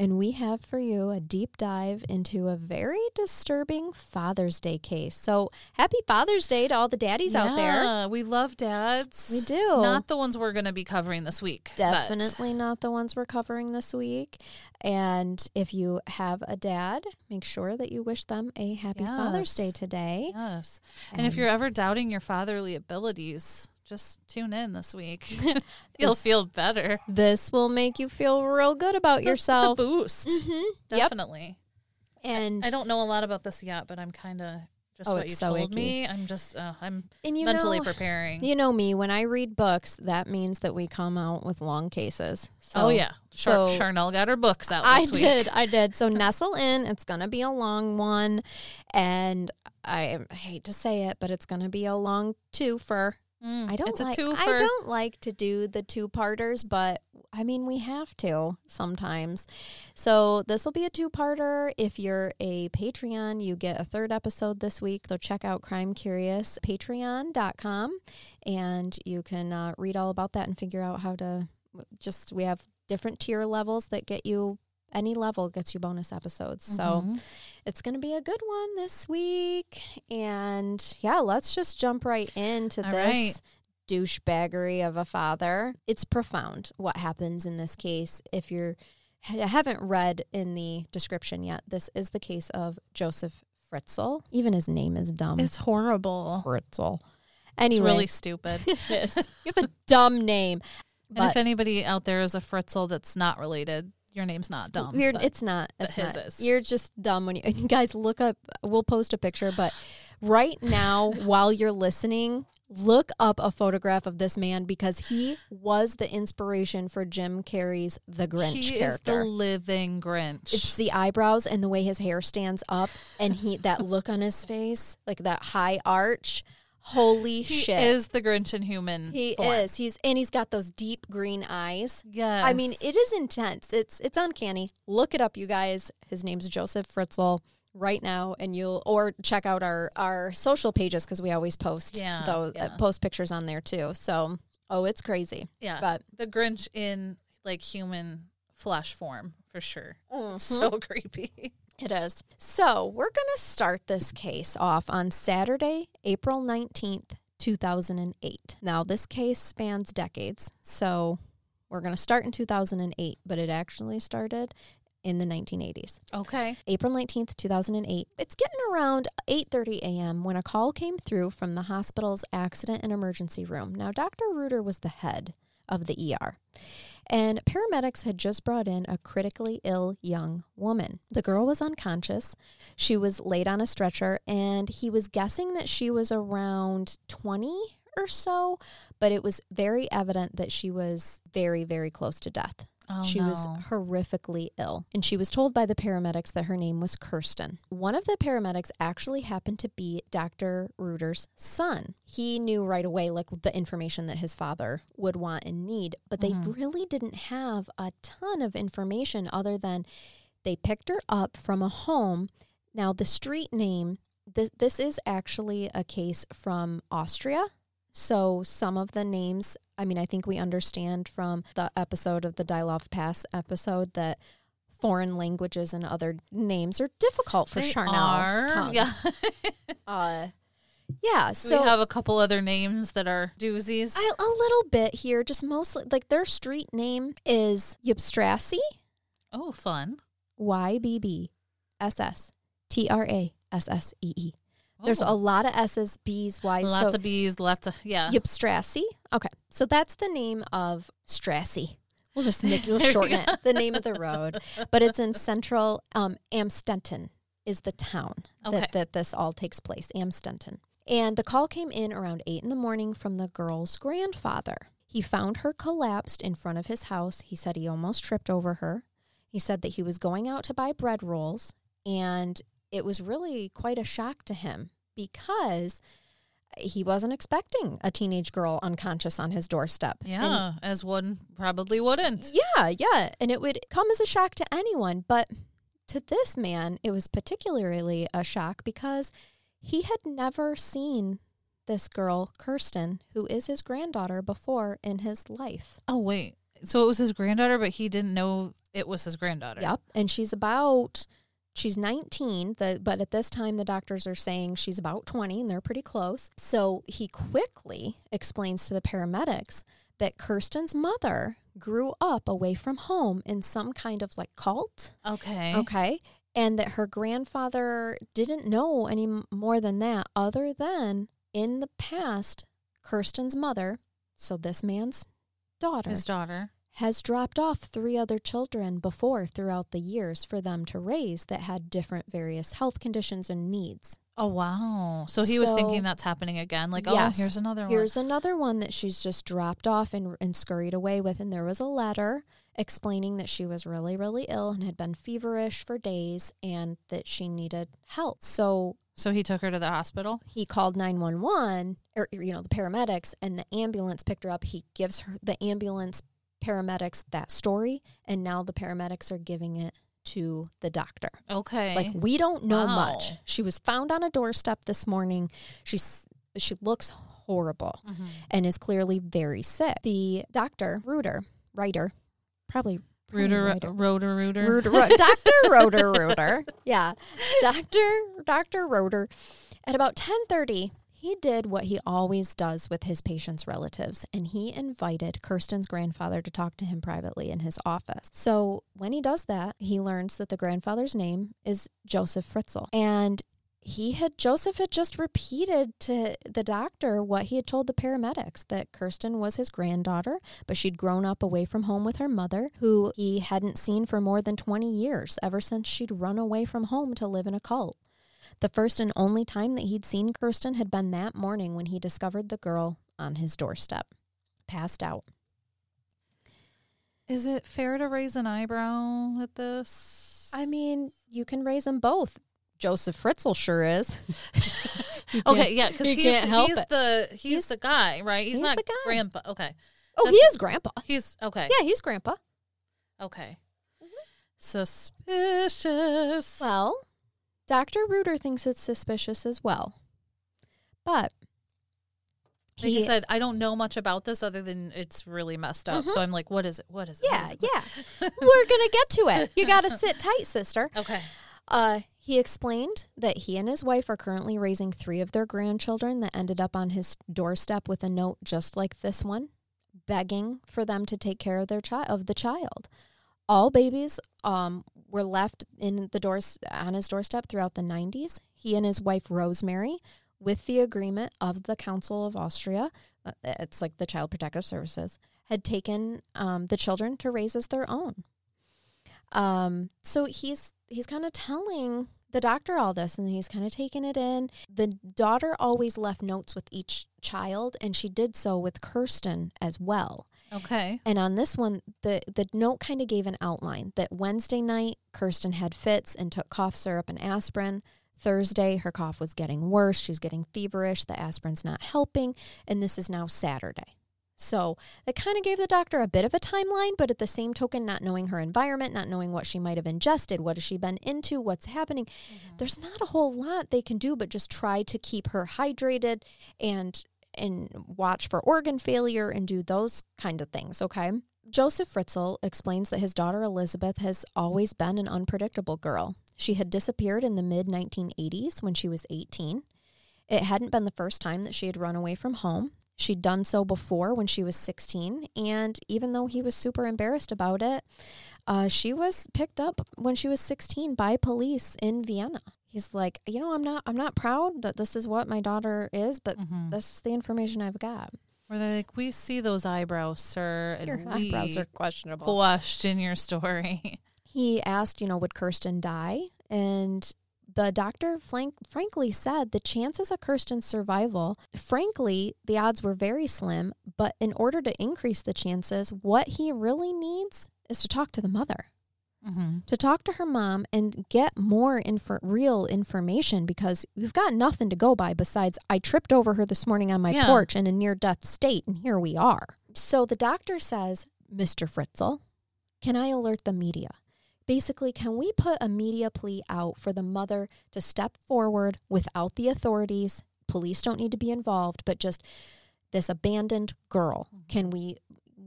And we have for you a deep dive into a very disturbing Father's Day case. So, happy Father's Day to all the daddies out there. We love dads. We do. Not the ones we're going to be covering this week. but- Definitely not the ones we're covering this week. And if you have a dad, make sure that you wish them a happy Father's Day today. Yes. And if you're ever doubting your fatherly abilities, just tune in this week. You'll This- feel better. This will make you feel real good about It's a- yourself. It's a boost. Mhm. Yep. Definitely. And I don't know a lot about this yet, but I'm kind of just Oh, what you so told icky. me. I'm just, uh, I'm and you mentally know, preparing. You know me, when I read books, that means that we come out with long cases. So oh, yeah. Char- so- Charnell got her books out I week. did. I did. So nestle in. It's going to be a long one. And I hate to say it, but it's going to be a long twofer. Mm, I don't it's like a twofer. I don't like to do the two parters, but I mean we have to sometimes. So this will be a two parter. If you're a Patreon, you get a third episode this week. So check out Crime Curious patreon.com and you can uh, read all about that and figure out how to just we have different tier levels that get you any level gets you bonus episodes. So Mhm. it's going to be a good one this week. And yeah, let's just jump right into All this right. douchebaggery of a father. It's profound what happens in this case. If you're ha- haven't read in the description yet, this is the case of Joseph Fritzl. Even his name is dumb. It's horrible. Fritzl. It's Anyway, really stupid. it is. you have a dumb name. And if anybody out there is a Fritzl that's not related, your name's not dumb. But- it's not. It's his not. is. You're just dumb when you, and you guys look up. We'll post a picture, but right now, while you're listening, look up a photograph of this man because he was the inspiration for Jim Carrey's The Grinch he is the living Grinch. it's the eyebrows and the way his hair stands up, and he that look on his face, like that high arch. Holy he shit! He is the Grinch in human. he form. is. He's and he's got those deep green eyes. Yes. I mean, it is intense. It's it's uncanny. Look it up, you guys. His name's Joseph Fritzl. Right now, and you'll or check out our our social pages because we always post Yeah, those yeah. uh, post pictures on there too. So, oh, it's crazy. yeah, But the Grinch in like human flesh form for sure. Mhm. So creepy. It is. So we're gonna start this case off on Saturday, April nineteenth, two thousand and eight. Now this case spans decades, so we're gonna start in two thousand and eight, but it actually started in the nineteen eighties. Okay. April 19th, 2008. It's getting around 8:30 a.m. when a call came through from the hospital's accident and emergency room. Now, Dr. Reuter was the head of the ER. And paramedics had just brought in a critically ill young woman. The girl was unconscious. She was laid on a stretcher, and he was guessing that she was around 20 or so, but it was very evident that she was very, very close to death. Oh, she was horrifically ill, and she was told by the paramedics that her name was Kirsten. One of the paramedics actually happened to be Dr. Reuter's son. He knew right away, like the information that his father would want and need, but they Mhm. really didn't have a ton of information other than they picked her up from a home. Now, the street name, this, this is actually a case from Austria. So some of the names, I mean, I think we understand from the episode of the Dyatlov Pass episode that foreign languages and other names are difficult for They Charnell's are. tongue. Yeah. Uh, yeah. So we have a couple other names that are doozies. I, a little bit here, just mostly like their street name is Ybbstrasse, oh, fun. Y B B S S T R A S S E E. There's a Oh. lot of S's, B's, Y's. lots so of B's, lots of yeah. Ybbstrasse. Okay, so that's the name of Strasse. We'll just make we'll shorten it. The name of the road, but it's in central um, Amstenton is the town Okay. that, that this all takes place. Amstenton, and the call came in around eight in the morning from the girl's grandfather. He found her collapsed in front of his house. He said he almost tripped over her. He said that he was going out to buy bread rolls, and it was really quite a shock to him because he wasn't expecting a teenage girl unconscious on his doorstep. And Yeah, as one probably wouldn't. yeah, yeah. And it would come as a shock to anyone. But to this man, it was particularly a shock because he had never seen this girl, Kirsten, who is his granddaughter, before in his life. Oh wait, so it was his granddaughter, but he didn't know it was his granddaughter. Yep. And she's about. She's 19, the, but at this time, the doctors are saying she's about 20, and they're pretty close. So he quickly explains to the paramedics that Kirsten's mother grew up away from home in some kind of like cult. Okay. Okay. And that her grandfather didn't know any more than that, other than in the past, Kirsten's mother, so this man's daughter, His daughter. Has dropped off three other children before throughout the years for them to raise that had different various health conditions and needs. Oh wow. So he was thinking that's happening again. Like, oh, Yes. oh, here's another one. Here's another one that she's just dropped off and, and scurried away with. And there was a letter explaining that she was really, really ill and had been feverish for days and that she needed help. So So he took her to the hospital. he called 911 or you know the paramedics and the ambulance picked her up he gives her the ambulance paramedics that story and now the paramedics are giving it to the doctor Okay. like we don't know Wow. much she was found on a doorstep this morning she's she looks horrible Mhm. and is clearly very sick the doctor Reuter writer probably Rooter, Reuter. Reuter, Dr. Roder Reuter. Yeah. Dr. Dr. Roder. At about 10:30, he did what he always does with his patients' relatives, and he invited Kirsten's grandfather to talk to him privately in his office. So when he does that, he learns that the grandfather's name is Joseph Fritzl. And he had Joseph had just repeated to the doctor what he had told the paramedics that Kirsten was his granddaughter, but she'd grown up away from home with her mother, who he hadn't seen for more than 20 years, ever since she'd run away from home to live in a cult. The first and only time that he'd seen Kirsten had been that morning when he discovered the girl on his doorstep, passed out. Is it fair to raise an eyebrow at this? I mean, you can raise them both. Joseph Fritzl sure is. Okay, yeah, because he he's, can't help he's it. the he's, He's- the guy, right? He's, he's not the guy. grandpa. Okay, Oh, he is grandpa. he's okay. Yeah, he's grandpa. Okay. Mm-hmm. Suspicious. Well, Dr. Reuter thinks it's suspicious as well. But like I said, I don't know much about this other than it's really messed up. So I'm like, what is it? What is it? Yeah, is it? yeah. We're going to get to it. You got to sit tight, sister. Okay. Uh, he explained that he and his wife are currently raising three of their grandchildren that ended up on his doorstep with a note just like this one, begging for them to take care of their child of the child. All babies um, were left in the doors on his doorstep throughout the 90s. He and his wife Rosemary, with the agreement of the Council of Austria, uh, it's like the Child Protective Services, had taken um, the children to raise as their own. Um, so he's he's kind of telling the doctor all this and he's kind of taking it in. The daughter always left notes with each child and she did so with Kirsten as well. Okay. And on this one, the the note kind of gave an outline that Wednesday night Kirsten had fits and took cough syrup and aspirin. Thursday, her cough was getting worse. She's getting feverish. The aspirin's not helping. And this is now Saturday. So that kind of gave the doctor a bit of a timeline, but at the same token, not knowing her environment, not knowing what she might have ingested, what has she been into, what's happening, mm-hmm. there's not a whole lot they can do but just try to keep her hydrated and and watch for organ failure and do those kind of things, okay? Joseph Fritzl explains that his daughter Elizabeth has always been an unpredictable girl. She had disappeared in the mid 1980s when she was 18. It hadn't been the first time that she had run away from home. She'd done so before when she was 16, and even though he was super embarrassed about it, uh, she was picked up when she was 16 by police in Vienna. He's like, you know, I'm not, I'm not proud that this is what my daughter is, but Mhm. this is the information I've got. Where they're like, we see those eyebrows, sir, and Your eyebrows are questionable. question your story. He asked, you know, would Kirsten die? And the doctor frank, frankly said the chances of Kirsten's survival, frankly, the odds were very slim. But in order to increase the chances, what he really needs is to talk to the mother. Mm-hmm. to talk to her mom and get more info- real information because we've got nothing to go by besides I tripped over her this morning on my yeah. porch in a near death state, and here we are. So the doctor says, Mr. Fritzl, can I alert the media? Basically, can we put a media plea out for the mother to step forward without the authorities? Police don't need to be involved, but just this abandoned girl. Mm-hmm. Can we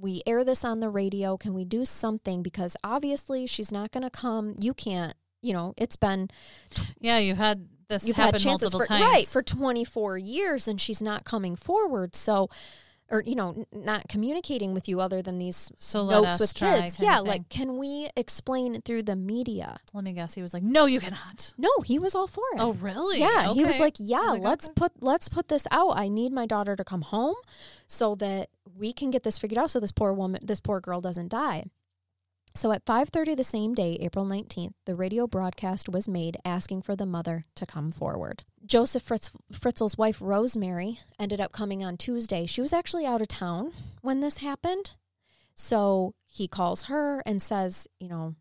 we air this on the radio? Can we do something? Because obviously she's not going to come. You can't. You know, it's been. yeah, you've had this you've happen had chances multiple for, times, right? For twenty four years, and she's not coming forward. So or you know not communicating with you other than these so notes with kids. yeah like can we explain through the media? Let me guess he was like no you cannot. No he was all for it. Oh really? Yeah okay. he was like yeah like, let's okay. put let's put this out. I need my daughter to come home so that we can get this figured out so this poor woman this poor girl doesn't die so at 5:30 the same day, April 19th, the radio broadcast was made asking for the mother to come forward. Joseph Fritz, Fritzl's wife Rosemary ended up coming on Tuesday. She was actually out of town when this happened. So he calls her and says, you know,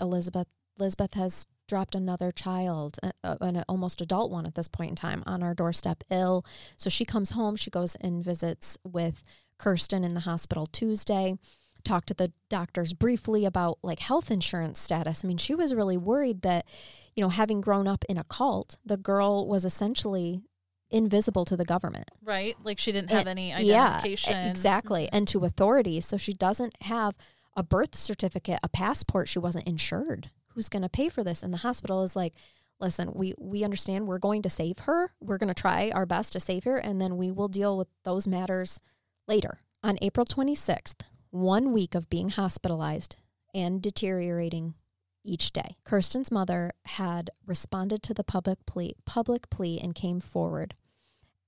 Elizabeth Elizabeth has dropped another child, an almost adult one at this point in time, on our doorstep, ill. So she comes home. She goes and visits with Kirsten in the hospital Tuesday talked to the doctors briefly about like health insurance status. I mean, she was really worried that, you know, having grown up in a cult, the girl was essentially invisible to the government. Right. Like she didn't have and, any identification. Yeah, exactly. Mm-hmm. And to authorities. So she doesn't have a birth certificate, a passport. She wasn't insured. Who's going to pay for this? And the hospital is like, listen, we, we understand we're going to save her. We're going to try our best to save her. And then we will deal with those matters later. On April 26th, one week of being hospitalized and deteriorating each day. Kirsten's mother had responded to the public plea, public plea and came forward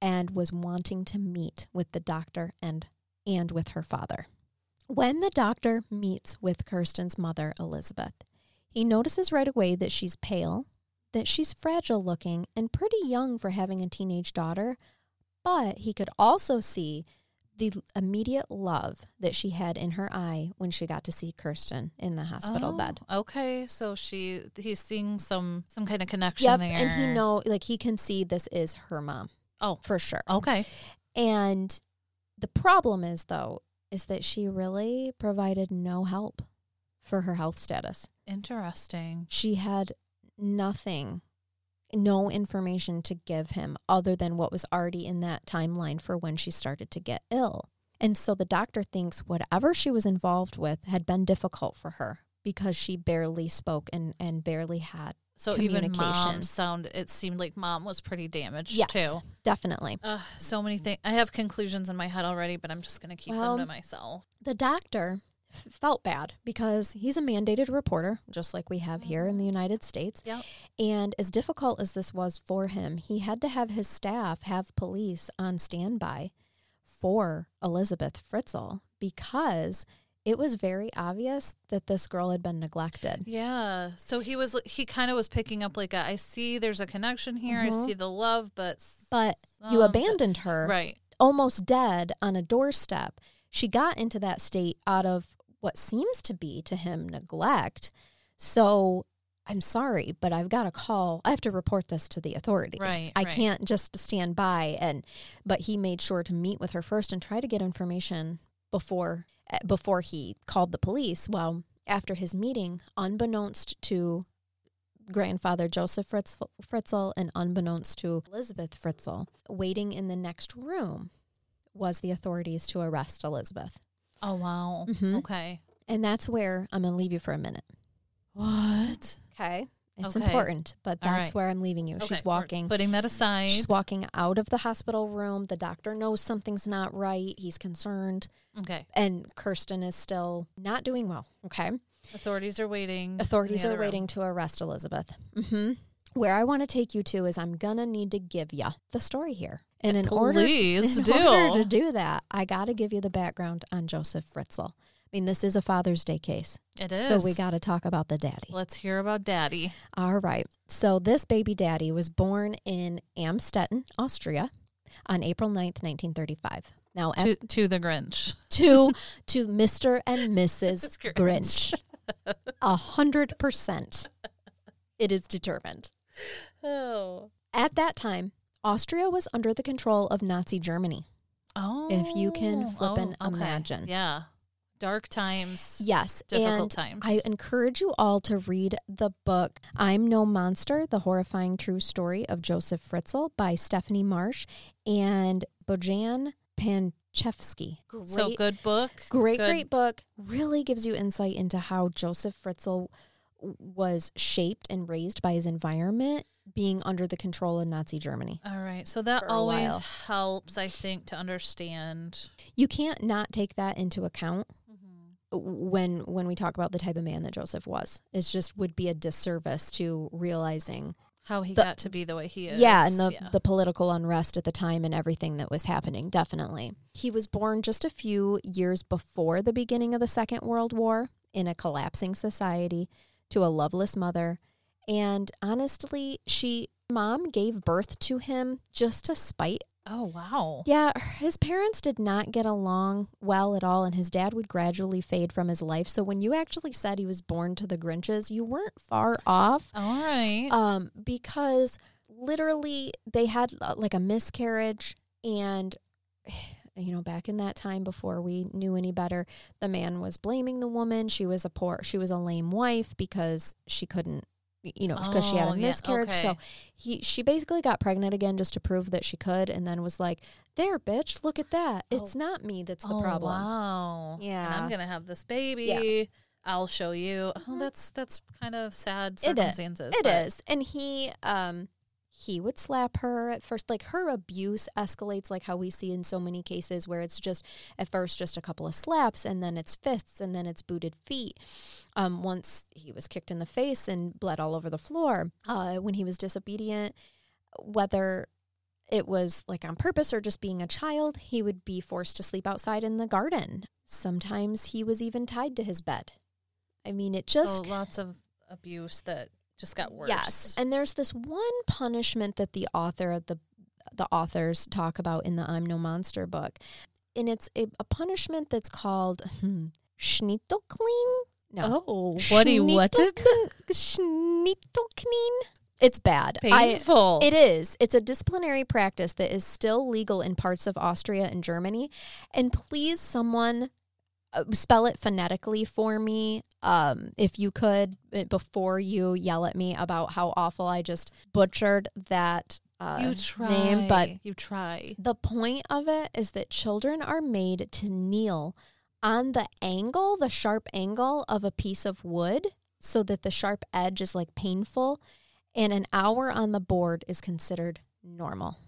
and was wanting to meet with the doctor and and with her father. When the doctor meets with Kirsten's mother, Elizabeth, he notices right away that she's pale, that she's fragile looking and pretty young for having a teenage daughter, but he could also see the immediate love that she had in her eye when she got to see Kirsten in the hospital oh, bed. Okay, so she he's seeing some some kind of connection yep, there. and he know like he can see this is her mom. Oh, for sure. Okay. And the problem is though is that she really provided no help for her health status. Interesting. She had nothing no information to give him other than what was already in that timeline for when she started to get ill. And so the doctor thinks whatever she was involved with had been difficult for her because she barely spoke and, and barely had so even mom sound it seemed like mom was pretty damaged yes, too. Definitely. Uh, so many things. I have conclusions in my head already, but I'm just going to keep well, them to myself. The doctor felt bad because he's a mandated reporter, just like we have here in the mm-hmm. United States. Yep. And as difficult as this was for him, he had to have his staff have police on standby for Elizabeth Fritzl because it was very obvious that this girl had been neglected. Yeah. So he was he kind of was picking up like a, I see there's a connection here. Mm-hmm. I see the love, but but you abandoned her. Right. Almost dead on a doorstep. She got into that state out of what seems to be to him neglect. So I'm sorry, but I've got a call. I have to report this to the authorities. Right. I right. can't just stand by and. But he made sure to meet with her first and try to get information before eh, before he called the police. Well, after his meeting, unbeknownst to grandfather Joseph Fritz, Fritzl and unbeknownst to Elizabeth Fritzl, waiting in the next room was the authorities to arrest Elizabeth. Oh, wow. Mm-hmm. Okay. And that's where I'm going to leave you for a minute. What? Okay. It's okay. important, but that's right. where I'm leaving you. Okay. She's walking. We're putting that aside. She's walking out of the hospital room. The doctor knows something's not right. He's concerned. Okay. And Kirsten is still not doing well. Okay. Authorities are waiting. Authorities are waiting room. to arrest Elizabeth. Mm-hmm. Where I want to take you to is I'm going to need to give you the story here. And in, order, in do. order to do that, I got to give you the background on Joseph Fritzl. I mean, this is a Father's Day case. It is. So we got to talk about the daddy. Let's hear about daddy. All right. So this baby daddy was born in Amstetten, Austria on April 9th, 1935. Now to, to the Grinch. To to Mr. and Mrs. Grinch. Grinch. A hundred percent. It is determined. Oh. At that time, Austria was under the control of Nazi Germany. Oh. If you can oh, flip and oh, okay. imagine. Yeah. Dark times. Yes. Difficult and times. I encourage you all to read the book I'm No Monster The Horrifying True Story of Joseph Fritzl by Stephanie Marsh and Bojan Pancevski. Great, so good book. great, good. great book. Really gives you insight into how Joseph Fritzl was shaped and raised by his environment being under the control of Nazi Germany. All right. So that always helps, I think, to understand. You can't not take that into account mm-hmm. when when we talk about the type of man that Joseph was. It just would be a disservice to realizing How he The- got to be the way he is. yeah, and the Yeah. the political unrest at the time and everything that was happening, definitely. He was born just a few years before the beginning of the Second World War in a collapsing society to a loveless mother. And honestly, she mom gave birth to him just to spite oh, wow. Yeah, his parents did not get along well at all, and his dad would gradually fade from his life. So when you actually said he was born to the Grinches, you weren't far off. All right. Um, because literally they had uh, like a miscarriage, and you know, back in that time before we knew any better, the man was blaming the woman. She was a poor, she was a lame wife because she couldn't. You know, because she had Oh, a yeah, miscarriage. So he she basically got pregnant again just to prove that she could and then was like there bitch look at that Oh. it's not me that's the oh, problem Wow. Yeah. And I'm gonna have this baby. I'll show you. Oh, Mhm. that's that's kind of sad It is. circumstances. It is and he um he would slap her at first like her abuse escalates like how we see in so many cases where it's just at first just a couple of slaps and then it's fists and then it's booted feet um once he was kicked in the face and bled all over the floor uh when he was disobedient whether it was like on purpose or just being a child, he would be forced to sleep outside in the garden. Sometimes he was even tied to his bed. I mean, it just so lots of abuse that just got worse. Yes, and there's this one punishment that the author of the the authors talk about in the I'm No Monster book, and it's a, a punishment that's called hmm, Schnittelkling. No, Oh, what do what it? Schnittelkning. It's bad. I, Painful. it is. It's a disciplinary practice that is still legal in parts of Austria and Germany. And please, someone spell it phonetically for me, um, if you could, uh, before you yell at me about how awful I just butchered that uh, you try. name. But you try. the point of it is that children are made to kneel on the angle, the sharp angle of a piece of wood, so that the sharp edge is like painful. And an hour on the board is considered normal.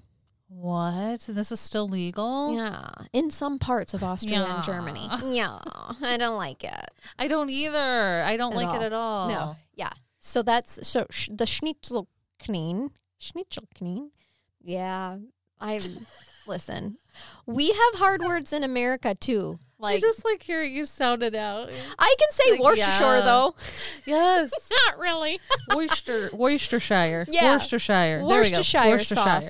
What? This is still legal? Yeah. In some parts of Austria Yeah. and Germany. Yeah. I don't like it. I don't either. I don't At like all. it at all. No. Yeah. So that's so sh- the Schnitzelknien. Schnitzelknien. Yeah. I listen. We have hard words in America too. I Like just like hearing you sound it out. I can say like, Worcestershire yeah. though. Yes. Not really. Worcester, Worcestershire. Yeah. Worcestershire. There we go. Worcestershire sauce.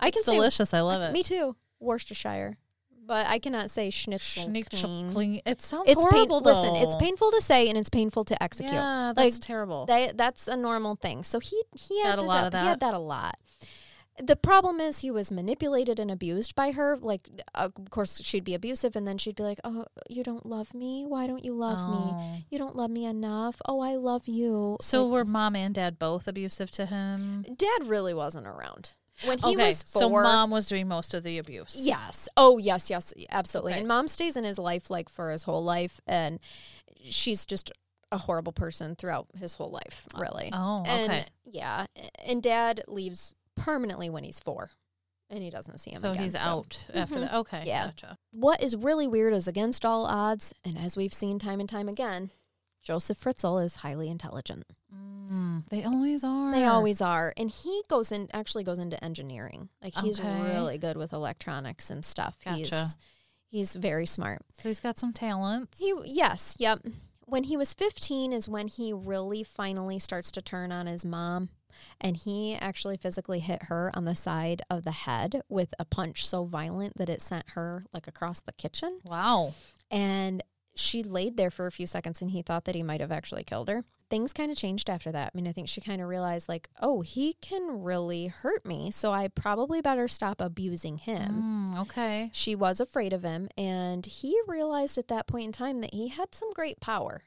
I can It's say delicious. I love it. me too. Worcestershire. But I cannot say schnitzel. Schnitzel. It sounds It's pain- horrible. listen, it's painful to say and it's painful to execute. Yeah, Like, that's terrible. They, that's a normal thing. So he he had Got a lot of He had that. that a lot. The problem is he was manipulated and abused by her. Like, of course, she'd be abusive, and then she'd be like, "Oh, you don't love me. Why don't you love me? Oh. You don't love me enough. Oh, I love you." So Like, were mom and dad both abusive to him? Dad really wasn't around when he okay, was four. so mom was doing most of the abuse. Yes. Oh, yes, yes, absolutely. Okay. And mom stays in his life like for his whole life, and she's just a horrible person throughout his whole life, really. Oh, and okay. yeah, and dad leaves permanently when he's four, and he doesn't see him. So again, he's out after Mhm. that. Okay, Yeah. gotcha. What is really weird is against all odds, and as we've seen time and time again, Joseph Fritzl is highly intelligent. Mm, they always are. They always are, and he goes in actually goes into engineering. Like he's Okay. really good with electronics and stuff. He's he's very smart. So he's got some talents. He yes, yep. When he was 15 is when he really finally starts to turn on his mom and he actually physically hit her on the side of the head with a punch so violent that it sent her like across the kitchen wow. and she laid there for a few seconds and he thought that he might have actually killed her. Things kind of changed after that. I mean, I think she kind of realized, like, oh, he can really hurt me. So I probably better stop abusing him. Mm, okay. She was afraid of him. And he realized at that point in time that he had some great power.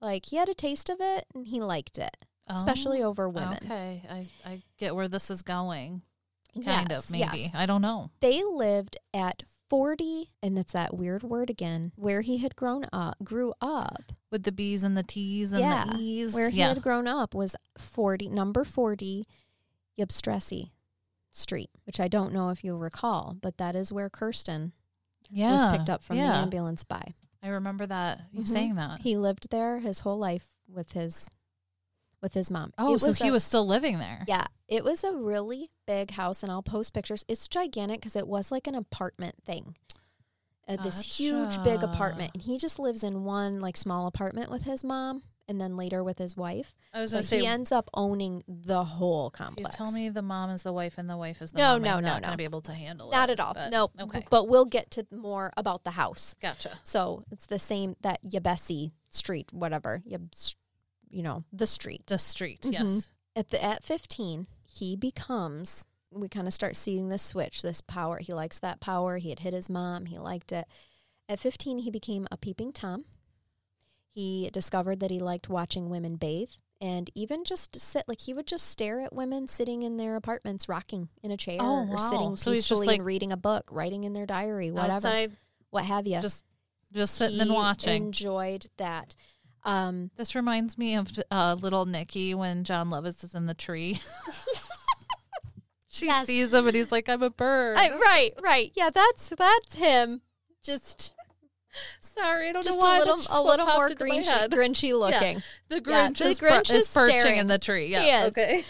Like, he had a taste of it and he liked it, especially Oh, over women. Okay. I, I get where this is going. Kind Yes, of, maybe. yes. I don't know. They lived at 40, and that's that weird word again, where he had grown up, grew up. With the B's and the T's and Yeah, the E's. Where he yeah. had grown up was 40, number 40, Yabstressy Street, which I don't know if you'll recall, but that is where Kirsten yeah. was picked up from yeah. the ambulance by. I remember that. You Mhm. saying that. He lived there his whole life with his with his mom. oh, It so he a- was still living there. Yeah, it was a really big house, and I'll post pictures. It's gigantic because it was like an apartment thing. Uh, this huge, big apartment, and he just lives in one like small apartment with his mom, and then later with his wife. I was going to say, he ends up owning the whole if you complex. tell me the mom is the wife and the wife is the No, mom, no, I'm no, not no. going to be able to handle not it. Not at all. but- no. Okay. But we'll get to more about the house. Gotcha. So it's the same that Yabesi Street, whatever. Yab, you know, the street. The street. Mhm. Yes. at the at 15 he becomes we kind of start seeing this switch this power he likes that power he had hit his mom he liked it at 15 he became a peeping tom he discovered that he liked watching women bathe and even just sit like he would just stare at women sitting in their apartments rocking in a chair Oh, or wow. sitting So peacefully like, and reading a book writing in their diary whatever Outside, what have you just just sitting and He watching. enjoyed that um this reminds me of uh, little Nicky when Jon Lovitz is in the tree. she Yes. sees him and he's like, "I'm a bird." I- right right yeah that's that's him just Sorry, I don't just know why a little just a little more into grinchy, grinchy looking. The Yeah, Grinch, the is, per- Grinch is is perching staring. in the tree. Yeah. He is. Okay.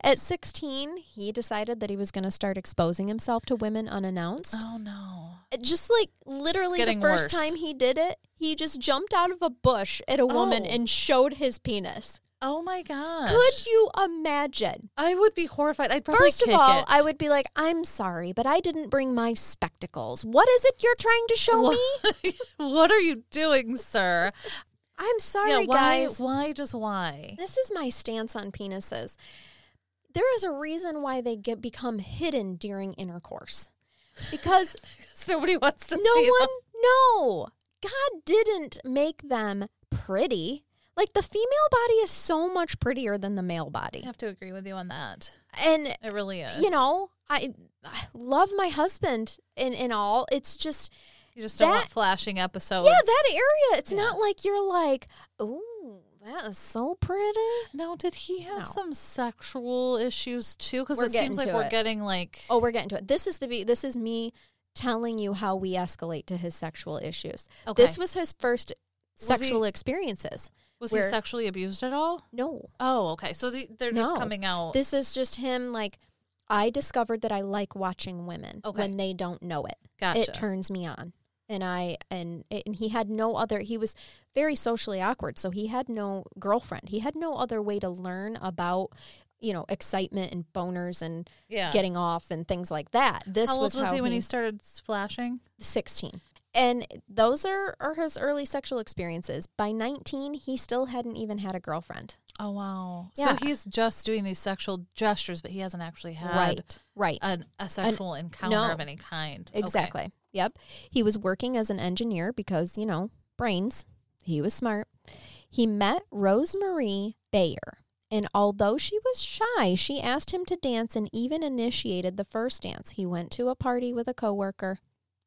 At 16, he decided that he was going to start exposing himself to women unannounced. Oh no. Uh, just like literally the first worse. time he did it, he just jumped out of a bush at a woman Oh. and showed his penis. Oh my gosh. Could you imagine? I would be horrified. I'd probably First of all, it. I would be like, I'm sorry, but I didn't bring my spectacles. What is it you're trying to show me? what are you doing, sir? I'm sorry, yeah, why? guys. Why? Just why? This is my stance on penises. There is a reason why they get become hidden during intercourse. Because Nobody wants to no see one them. no. God didn't make them pretty. Like the female body is so much prettier than the male body I have to agree with you on that. And It really is. you know, I, I love my husband and, and all. It's just you just don't want flashing episodes. yeah, that area. It's yeah. not like you're like, oh, that is so pretty. Now, did he have No. some sexual issues too? Because it seems like we're it. getting like. Oh, we're getting to it. This is the be- this is me telling you how we escalate to his sexual issues. Okay. This was his first he- sexual experiences. was where- he sexually abused at all? No, Oh, okay. So the, they're just coming out. this is just him. Like I discovered that I like watching women Okay. when they don't know it. gotcha. It turns me on. And I and and he had no other. He was very socially awkward, so he had no girlfriend. He had no other way to learn about, you know, excitement and boners and yeah. getting off and things like that. This How old was, was how he when he started flashing? 16. And those are, are his early sexual experiences. By 19, he still hadn't even had a girlfriend. Oh wow. Yeah. So he's just doing these sexual gestures, but he hasn't actually had right. Right. an, a sexual encounter no. of any kind. Okay. Yep. He was working as an engineer because, you know, brains. He was smart. He met Rosemarie Bayer. And although she was shy, she asked him to dance and even initiated the first dance. He went to a party with a coworker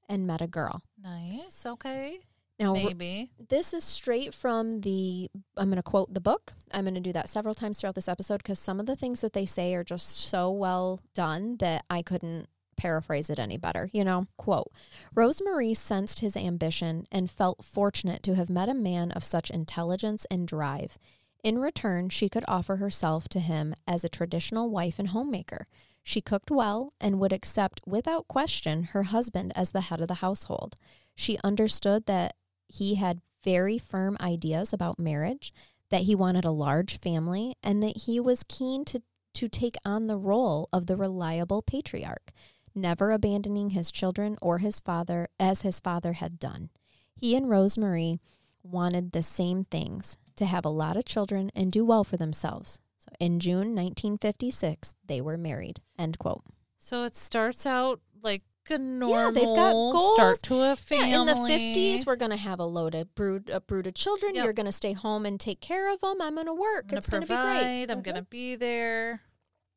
and met a girl. Nice. Okay. Now, Maybe. this is straight from the i'm going to quote the book i'm going to do that several times throughout this episode because some of the things that they say are just so well done that i couldn't paraphrase it any better you know? Quote rosemarie sensed his ambition and felt fortunate to have met a man of such intelligence and drive. In return she could offer herself to him as a traditional wife and homemaker. She cooked well and would accept without question her husband as the head of the household. She understood that he had very firm ideas about marriage, that he wanted a large family, and that he was keen to, to take on the role of the reliable patriarch, never abandoning his children or his father as his father had done. He and Rosemarie wanted the same things to have a lot of children and do well for themselves. So in June 1956, they were married. End quote. So it starts out like a normal Yeah, they've got goals. start to a family. Yeah, in the 50s, we're going to have a load of brood, a brood of children. Yep. You're going to stay home and take care of them. I'm going to work. I'm gonna it's going to be provide. great. I'm Mhm. gonna be there.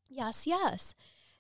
Yes, yes.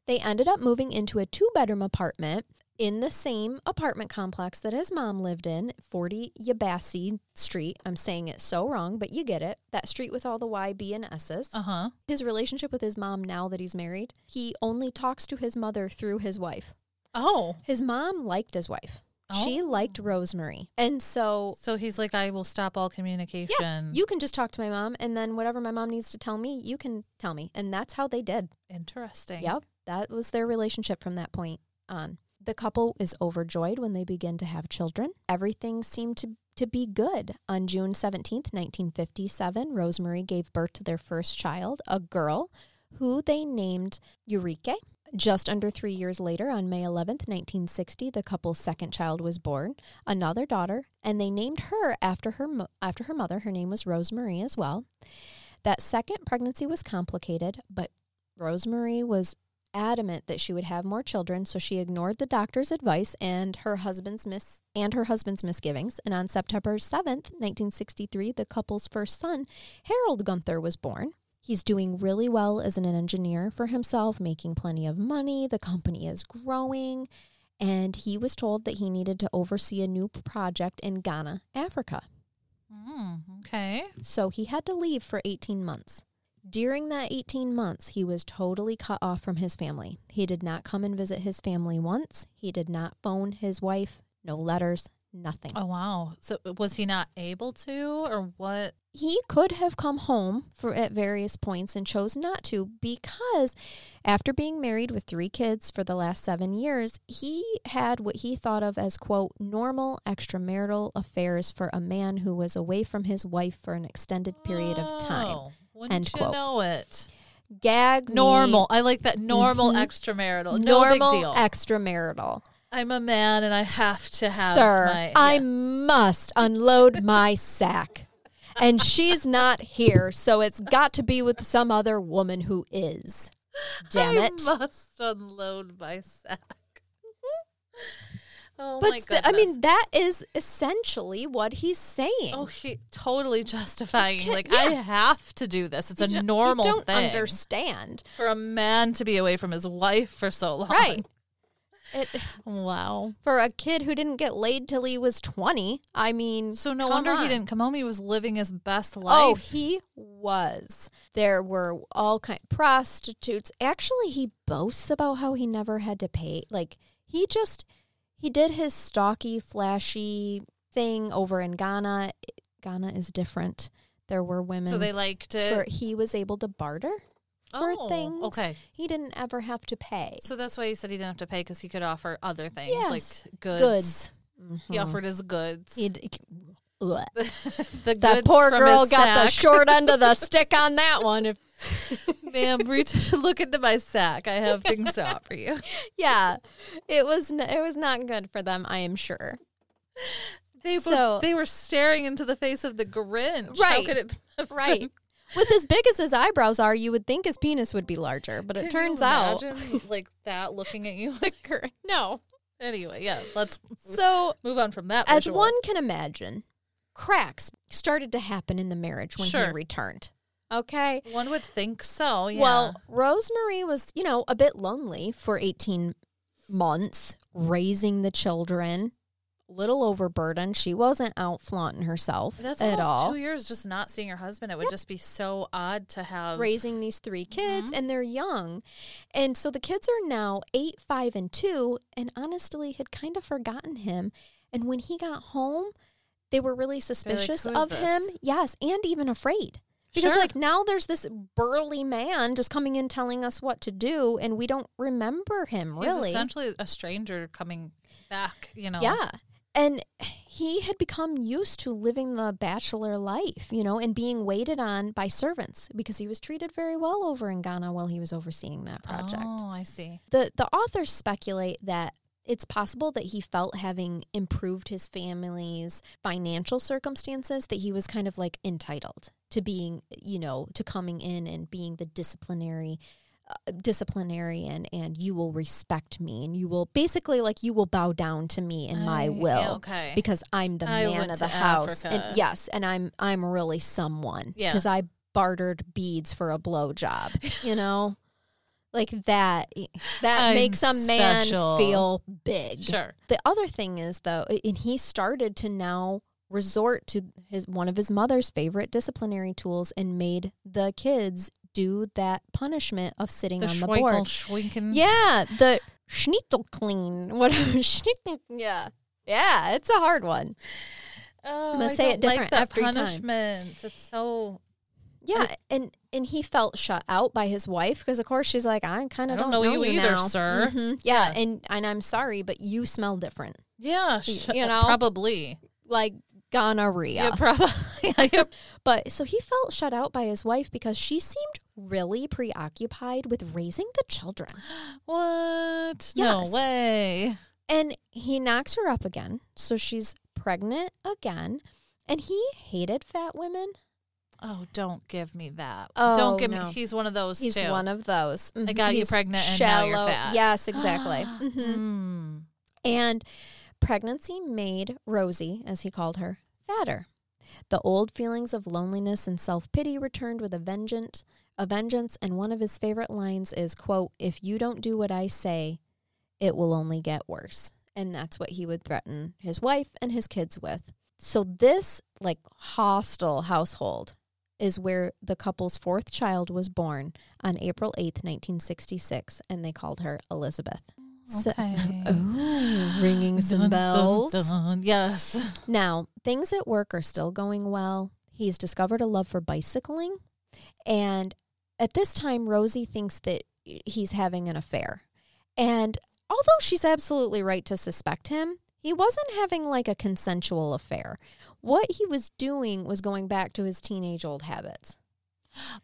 They ended up moving into a two bedroom apartment in the same apartment complex that his mom lived in, 40 Yabassi Street. I'm saying it so wrong, but you get it. That street with all the Y, B, and S's. Uh huh. His relationship with his mom now that he's married, he only talks to his mother through his wife. Oh, His mom liked his wife. She Oh. liked Rosemary. And so so he's like, I will stop all communication. you can just talk to my mom, and then whatever my mom needs to tell me, you can tell me. And that's how they did. interesting. Yep, that was their relationship from that point on. The couple is overjoyed when they begin to have children. Everything seemed to, to be good. On June 17th, 1957, Rosemary gave birth to their first child, a girl, who they named Ulrike. Just under three years later, on May 11th, 1960, the couple's second child was born, another daughter, and they named her after her after her mother. Her name was Rosemary as well. That second pregnancy was complicated, but Rosemary was adamant that she would have more children, so she ignored the doctor's advice and her husband's mis- and her husband's misgivings. And on September 7th, 1963, the couple's first son, Harold Gunther, was born. He's doing really well as an engineer for himself, making plenty of money. The company is growing, and he was told that he needed to oversee a new project in Ghana, Africa. Mm, okay. So he had to leave for 18 months. During that 18 months, he was totally cut off from his family. He did not come and visit his family once. He did not phone his wife, no letters, nothing. Oh wow. So was he not able to, or what? He could have come home for at various points and chose not to because after being married with three kids for the last 7 years, he had what he thought of as quote normal extramarital affairs for a man who was away from his wife for an extended period of time. Oh, Wouldn't End you quote. know it? Gag me. Normal. I like that. Normal Mhm. extramarital. No normal big deal. extramarital. I'm a man and I have to have Sir, my. I must unload my sack. And she's not here, so it's got to be with some other woman who is. Damn I it. I must unload my sack. Oh but my goodness. I mean, that is essentially what he's saying. Oh, he totally justifying. Can- like yeah. I have to do this. It's a You ju- normal don't thing understand. for a man to be away from his wife for so long. Right. It, Wow. for a kid who didn't get laid till he was 20, I mean, So no wonder on. he didn't come home. He was living his best oh, life. Oh, life. he was. There were all kind prostitutes. Actually, he boasts about how he never had to pay. Like he just he did his stocky, flashy thing over in Ghana. Ghana is different. There were women. so they liked it. where he was able to barter for oh, things. Okay. He didn't ever have to pay. So that's why he said he didn't have to pay because he could offer other things Yes. like goods. Goods. He Mhm. offered his goods. He'd- The That poor girl got the short end of the stick on that one. If Ma'am, reach, look into my sack. I have things to offer you. yeah, it was n- it was not good for them. I am sure. They So- were, they were staring into the face of the Grinch. How Right. could it Right. With as big as his eyebrows are, you would think his penis would be larger, but it turns out like that looking at you like no. anyway yeah let's So, move on from that as visual. one can imagine, cracks started to happen in the marriage when he returned. Okay. one would think so yeah Well, Rosemary was, you know, a bit lonely for 18 months raising the children, little overburdened. She wasn't out flaunting herself that's at all. two years just not seeing your husband it would just be so odd to have raising these three kids Mhm. and they're young. And so the kids are now eight, five, and two, and honestly had kind of forgotten him. And when he got home, they were really suspicious "Who's of him. Yes, and even afraid. Because Sure. like now there's this burly man just coming in telling us what to do and we don't remember him really. He's essentially a stranger coming back you know Yeah. And he had become used to living the bachelor life, you know, and being waited on by servants because he was treated very well over in Ghana while he was overseeing that project. oh i see The the authors speculate that it's possible that he felt having improved his family's financial circumstances that he was kind of like entitled to being, you know, to coming in and being the disciplinary uh, disciplinarian and you will respect me and you will basically like you will bow down to me in my I- will okay. because I'm the I man of the house and yes and I'm I'm really someone Yeah. because I bartered beads for a blowjob you know like that that I'm makes a man special. feel big Sure. the other thing is though, and he started to now resort to his one of his mother's favorite disciplinary tools and made the kids do that punishment of sitting The on the board. schwinken. Yeah, the whatever. Schnitzel, yeah, yeah, it's a hard one. Oh, gonna I say it different like every time. punishment. It's so. Yeah, and and he felt shut out by his wife because of course she's like, I kind of don't don't, know you either, now. sir. Mhm. Yeah, Yeah. and and I'm sorry, but you smell different, Yeah, sh- you know? probably. like gonorrhea. Yeah, probably. But so he felt shut out by his wife because she seemed really preoccupied with raising the children. what? Yes. No way. And he knocks her up again. So she's pregnant again. And he hated fat women. Oh, don't give me that. Oh, don't give no. me. He's one of those He's too. one of those. I Mhm. got you He's pregnant and now you're fat. Yes, exactly. Mhm. Mm. And pregnancy made Rosie, as he called her, fatter. The old feelings of loneliness and self pity returned with a vengeance. A vengeance, and one of his favorite lines is, "quote If you don't do what I say, it will only get worse." And that's what he would threaten his wife and his kids with. So this like hostile household is where the couple's fourth child was born on April 8th, 1966, and they called her Elizabeth. So- Okay. Ooh, ringing some Dun, dun, bells. dun. Yes. Now, things at work are still going well. He's discovered a love for bicycling. And at this time, Rosie thinks that he's having an affair. And although she's absolutely right to suspect him, he wasn't having like a consensual affair. What he was doing was going back to his teenage old habits.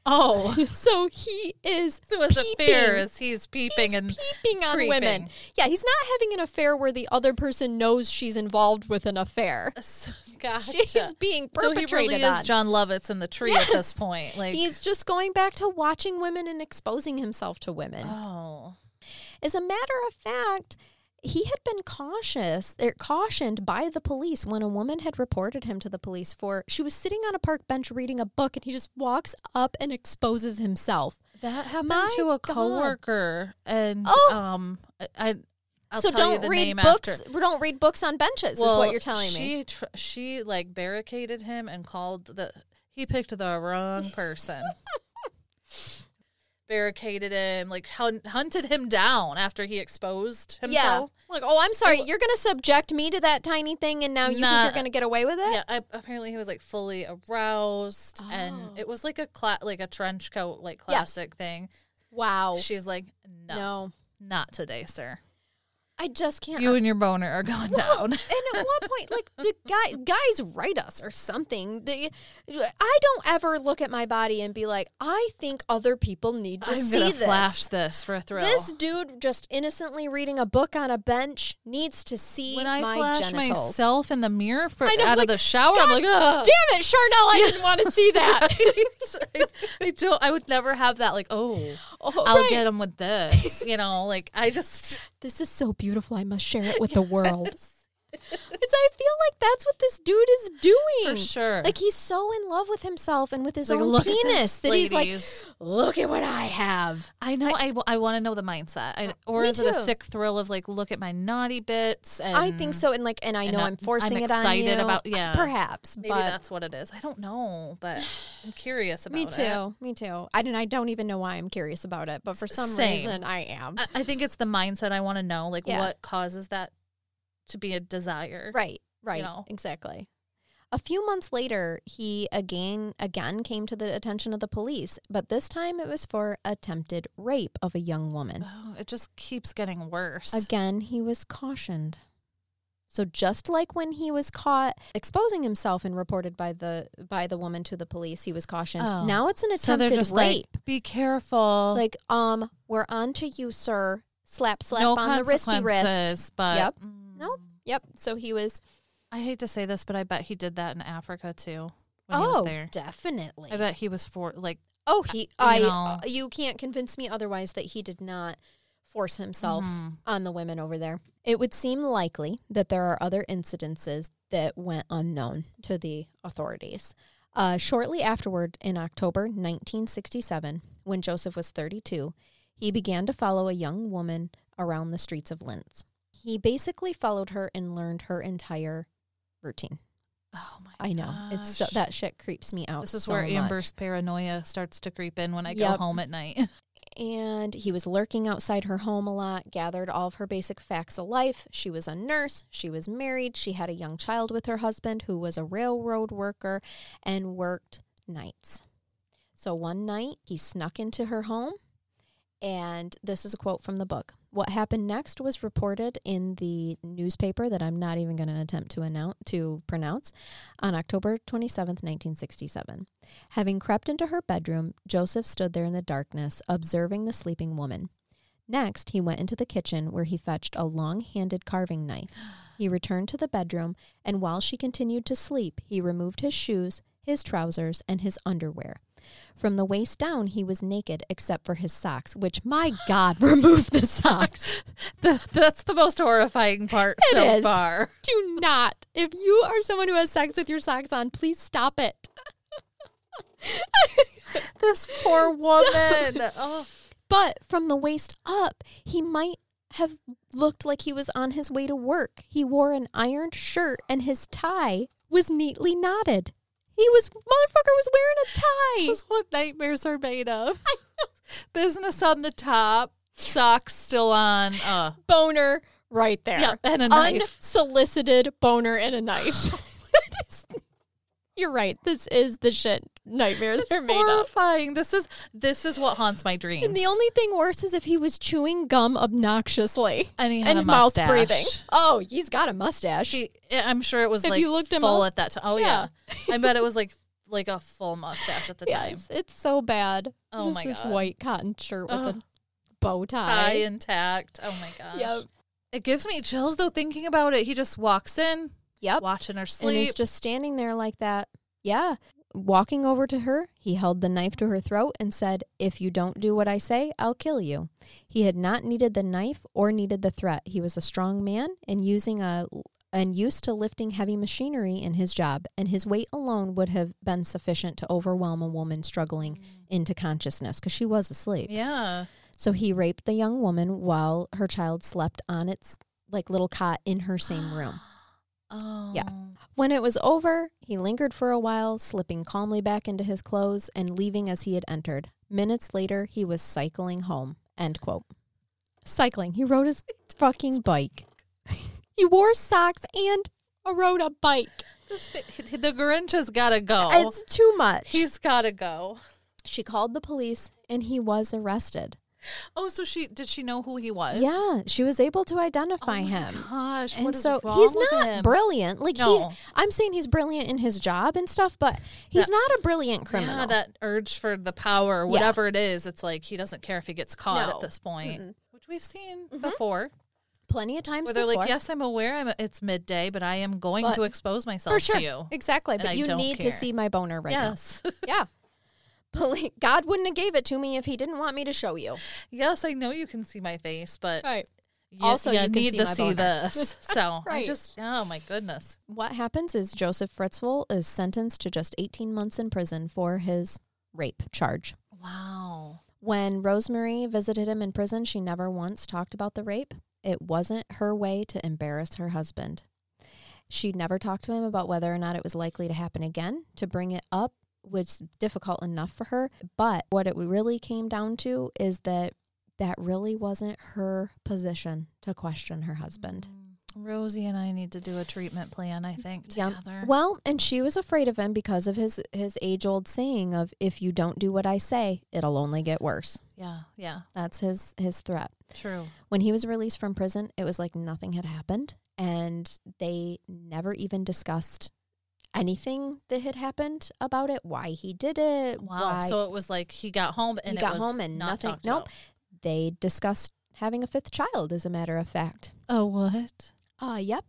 Oh, so he is so his peeping. affair is he's peeping He's and peeping on creeping. women. Yeah, he's not having an affair where the other person knows she's involved with an affair. gotcha. She's being so he perpetrated really on. is Jon Lovitz in the tree Yes. at this point. Like He's just going back to watching women and exposing himself to women. oh, As a matter of fact, he had been cautious, er, cautioned by the police when a woman had reported him to the police for she was sitting on a park bench reading a book and he just walks up and exposes himself. that happened My to a God. coworker, and Oh. um, I. I'll so don't the read name books. after. Don't read books on benches. is what you're telling she me. Tr- she like barricaded him and called the. He picked the wrong person. barricaded him, like hun- hunted him down after he exposed himself. Yeah. Like, oh, I'm sorry. You're going to subject me to that tiny thing, and now you think Nah. you're going to get away with it? Yeah, I, apparently he was like fully aroused, Oh. and it was like a cla- like a trench coat, like Yes. classic thing. Wow. She's like, no, no. not today, sir. I just can't. You and your boner are going down. and at what point, like the guy, guys write us or something. The, I don't ever look at my body and be like, I think other people need to I'm see this. flash this for a thrill. This dude just innocently reading a book on a bench needs to see when I my flash genitals. myself in the mirror for know, out like, of the shower, God I'm like, Ugh. Damn it, Charnell! I didn't want to see that. I, I don't. I would never have that. Like, oh, Oh, I'll right. get him with this. You know, like I just This is so beautiful. I must share it with the world. Because I feel like that's what this dude is doing. for sure. Like he's so in love with himself and with his Like, own penis this, that he's like, look at what I have. I know. I, I want to know the mindset. I, uh, or Me is it a sick thrill of like, look at my naughty bits? And I think so, and like, and I know I'm- I'm forcing I'm it on excited you. about- yeah. perhaps, Maybe that's what it is. I don't know, but I'm curious about it. me it. too, me too. I don't, I don't even know why I'm curious about it, but for some Same. reason I am. I, I think it's the mindset. I want to know, like, Yeah. what causes that to be a desire. right, right, know. exactly. A few months later, he again again came to the attention of the police, but this time it was for attempted rape of a young woman. Oh, it just keeps getting worse. Again, he was cautioned. So just like when he was caught exposing himself and reported by the by the woman to the police, he was cautioned. Oh. Now it's an so attempted just rape. like, be careful. Like, um, we're on to you, sir. slap, slap no on the wristy wrist. But Yep. mm, No. Yep. So he was. I hate to say this, but I bet he did that in Africa too. When oh, he was there. definitely. I bet he was for like Oh, he. you I. know. uh, you can't convince me otherwise that he did not force himself mhm. on the women over there. It would seem likely that there are other incidences that went unknown to the authorities. Uh, shortly afterward, in October 1967, when Joseph was 32, he began to follow a young woman around the streets of Linz. He basically followed her and learned her entire routine. Oh my! I know it's so, that shit creeps me out. This is so where much. Amber's paranoia starts to creep in when I Yep. go home at night. and he was lurking outside her home a lot, gathered all of her basic facts of life. She was a nurse, she was married, she had a young child with her husband who was a railroad worker and worked nights. So one night he snuck into her home, and this is a quote from the book. What happened next was reported in the newspaper that I'm not even going to attempt to announce to pronounce on October 27th, 1967. Having crept into her bedroom, Joseph stood there in the darkness, observing the sleeping woman. Next, he went into the kitchen where he fetched a long handed carving knife. He returned to the bedroom, and while she continued to sleep, he removed his shoes, his trousers, and his underwear. From the waist down, he was naked except for his socks, which, my God, remove the socks. The- That's the most horrifying part It so is. far. Do not. If you are someone who has sex with your socks on, please stop it. This poor woman. oh. But from the waist up, he might have looked like he was on his way to work. He wore an ironed shirt and his tie was neatly knotted. He was motherfucker was wearing a tie. This is what nightmares are made of. Business on the top, socks still on. Uh, boner right there. and a knife. Unsolicited boner and a knife. You're right. This is the shit nightmares are made of. horrifying. This is this is what haunts my dreams. And the only thing worse is if he was chewing gum obnoxiously and he had and a mouth mustache. breathing. Oh, he's got a mustache. He, I'm sure it was Have like you looked full up? at that time. Oh yeah. I bet it was like like a full mustache at the time. yes, it's so bad. Oh Just my God. white cotton shirt with a bow Tie tie. intact. Oh my god. Yep. It gives me chills though thinking about it. He just walks in, Yep. watching her sleep. And he's just standing there like that. Yeah. Walking over to her, he held the knife to her throat and said, If you don't do what I say, I'll kill you. He had not needed the knife or needed the threat. He was a strong man and using a and used to lifting heavy machinery in his job, and his weight alone would have been sufficient to overwhelm a woman struggling mm. into consciousness because she was asleep. yeah. So he raped the young woman while her child slept on its like little cot in her same room. Oh. Yeah. When it was over, he lingered for a while, slipping calmly back into his clothes and leaving as he had entered. Minutes later, he was cycling home. End quote. Cycling. He rode his fucking bike. he wore socks and rode a bike. This the Grinch has got to go. It's too much. He's got to go. she called the police and he was arrested. Oh, so she did she know who he was? Yeah, she was able to identify Oh him. Gosh, And what is so he's not him? brilliant. Like No. he I'm saying he's brilliant in his job and stuff, but he's That- not a brilliant criminal. Yeah, that urge for the power, or Yeah. whatever it is, it's like he doesn't care if he gets caught No. at this point, Mm-mm. which we've seen Mhm. before. Plenty of times Where they're before. like, "Yes, I'm aware. I'm. It's midday, but I am going But- to expose myself for sure. to you." Exactly, And but I you need care. to see my boner right now. yes, Yeah. God wouldn't have gave it to me if he didn't want me to show you. yes, I know you can see my face, but Right. you, Also, you you need see to see this. So I Right. just, oh my goodness, What happens is Joseph Fritzl is sentenced to just 18 months in prison for his rape charge. wow. When Rosemary visited him in prison, she never once talked about the rape. It wasn't her way to embarrass her husband. She never talked to him about whether or not it was likely to happen again. To bring it up was difficult enough for her. But what it really came down to is that that really wasn't her position to question her husband. Mm, Rosie and I need to do a treatment plan. I think together. Well, and she was afraid of him because of his his age old saying of if you don't do what I say, it'll only get worse. yeah, yeah, That's his his threat. true. When he was released from prison, it was like nothing had happened and they never even discussed anything that had happened about it, why he did it, Wow. why So it was like he got home and he it got was home and not nothing nope. about. They discussed having a fifth child, as a matter of fact. Oh, what? Uh, yep.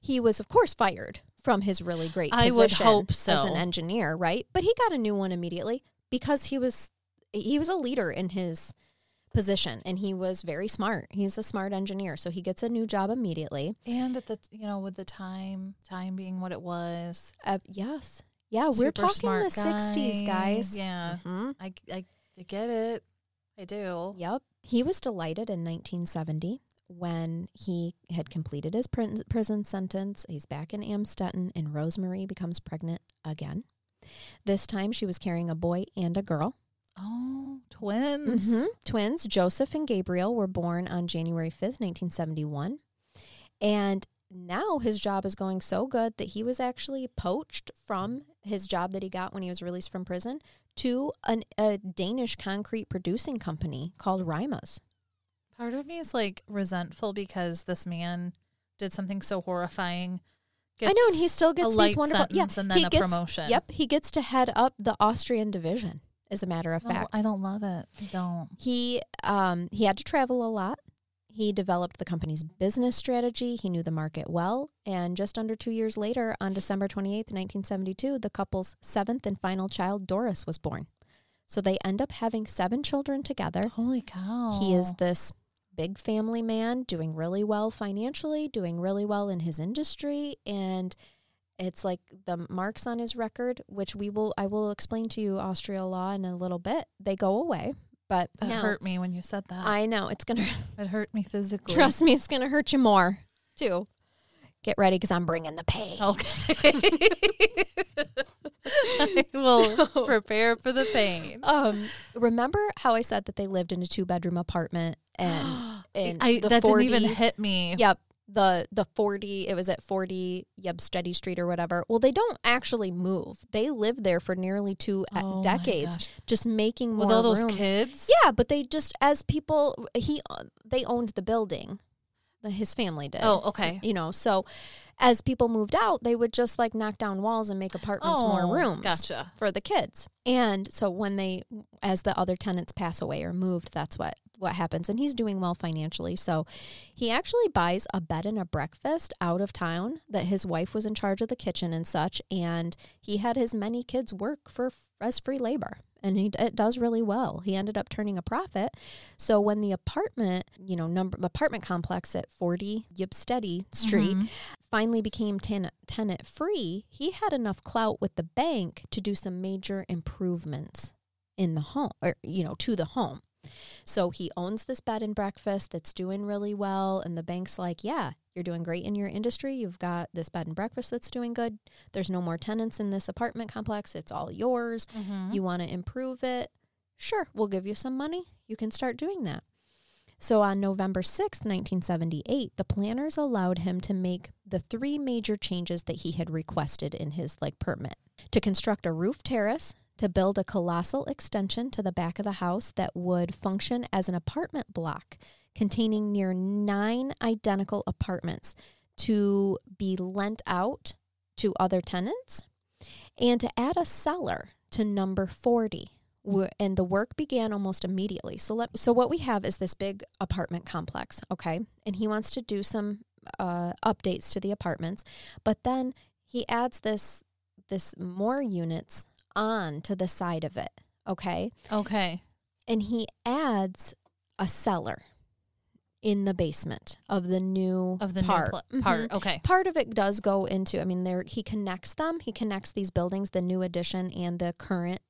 He was, of course, fired from his really great I would hope as an engineer, right? But he got a new one immediately because he was he was a leader in his position and he was very smart. He's a smart engineer, so he gets a new job immediately. And at the you know with the time time being what it was, Uh, yes. Yeah, we're talking the 60s, guys. Yeah, Mm-hmm. I, I I get it. I do. Yep. He was delighted in 1970 when he had completed his prison sentence. He's back in Amstetten, and Rosemary becomes pregnant again. This time she was carrying a boy and a girl. Oh, twins. Mhm. Twins, Joseph and Gabriel, were born on January 5th, 1971. And now his job is going so good that he was actually poached from his job that he got when he was released from prison to an, a Danish concrete producing company called Rimas. Part of me is like resentful because this man did something so horrifying. I know, and he still gets a light these wonderful. Yeah, sentence and then he a gets, promotion. Yep, he gets to head up the Austrian division. As a matter of No, fact, I don't love it. I don't. he um, he had to travel a lot. He developed the company's business strategy. He knew the market well, and just under two years later, on December twenty eighth, nineteen seventy two, the couple's seventh and final child, Doris, was born. So they end up having seven children together. Holy cow! He is this big family man doing really well financially, doing really well in his industry, and it's like the marks on his record, which we will I will explain to you Austria law in a little bit. They go away, but now hurt me when you said that. I know it's gonna it hurt me physically. trust me, it's gonna hurt you more too. Get ready because I'm bringing the pain. Okay. I will So- prepare for the pain. Um, remember how I said that they lived in a two bedroom apartment and and I, the that 40, didn't even hit me. Yep. The the 40 it was at 40 Yeb Steady Street or whatever. Well, they don't actually move. They lived there for nearly two uh, Oh decades just making more With all those kids. Yeah, but they just as people he they owned the building. The, his family did. Oh, okay. You know, so as people moved out, they would just like knock down walls and make apartments Oh, more rooms Gotcha. for the kids. And so when they as the other tenants pass away or moved, that's what what happens and he's doing well financially. So he actually buys a bed and a breakfast out of town that his wife was in charge of the kitchen and such and he had his many kids work for as free labor. And he it does really well. He ended up turning a profit. So when the apartment, you know, number apartment complex at 40 Yipsteady Street Mhm. finally became tenant, tenant free, he had enough clout with the bank to do some major improvements in the home or you know to the home. So he owns this bed and breakfast that's doing really well and the bank's like, "Yeah, you're doing great in your industry. You've got this bed and breakfast that's doing good. There's no more tenants in this apartment complex. It's all yours. Mhm. You want to improve it? Sure, we'll give you some money. You can start doing that. So on November 6th, 1978, the planners allowed him to make the three major changes that he had requested in his like permit. To construct a roof terrace, to build a colossal extension to the back of the house that would function as an apartment block containing near 9 identical apartments to be lent out to other tenants and to add a cellar to number 40 and the work began almost immediately. So let, so what we have is this big apartment complex okay? And he wants to do some uh, updates to the apartments but then he adds this this more units on to the side of it okay Okay. and he adds a cellar in the basement of the new Of the part. new pl- Mhm part. Okay. part of it does go into i mean there he connects them he connects these buildings the new addition and the current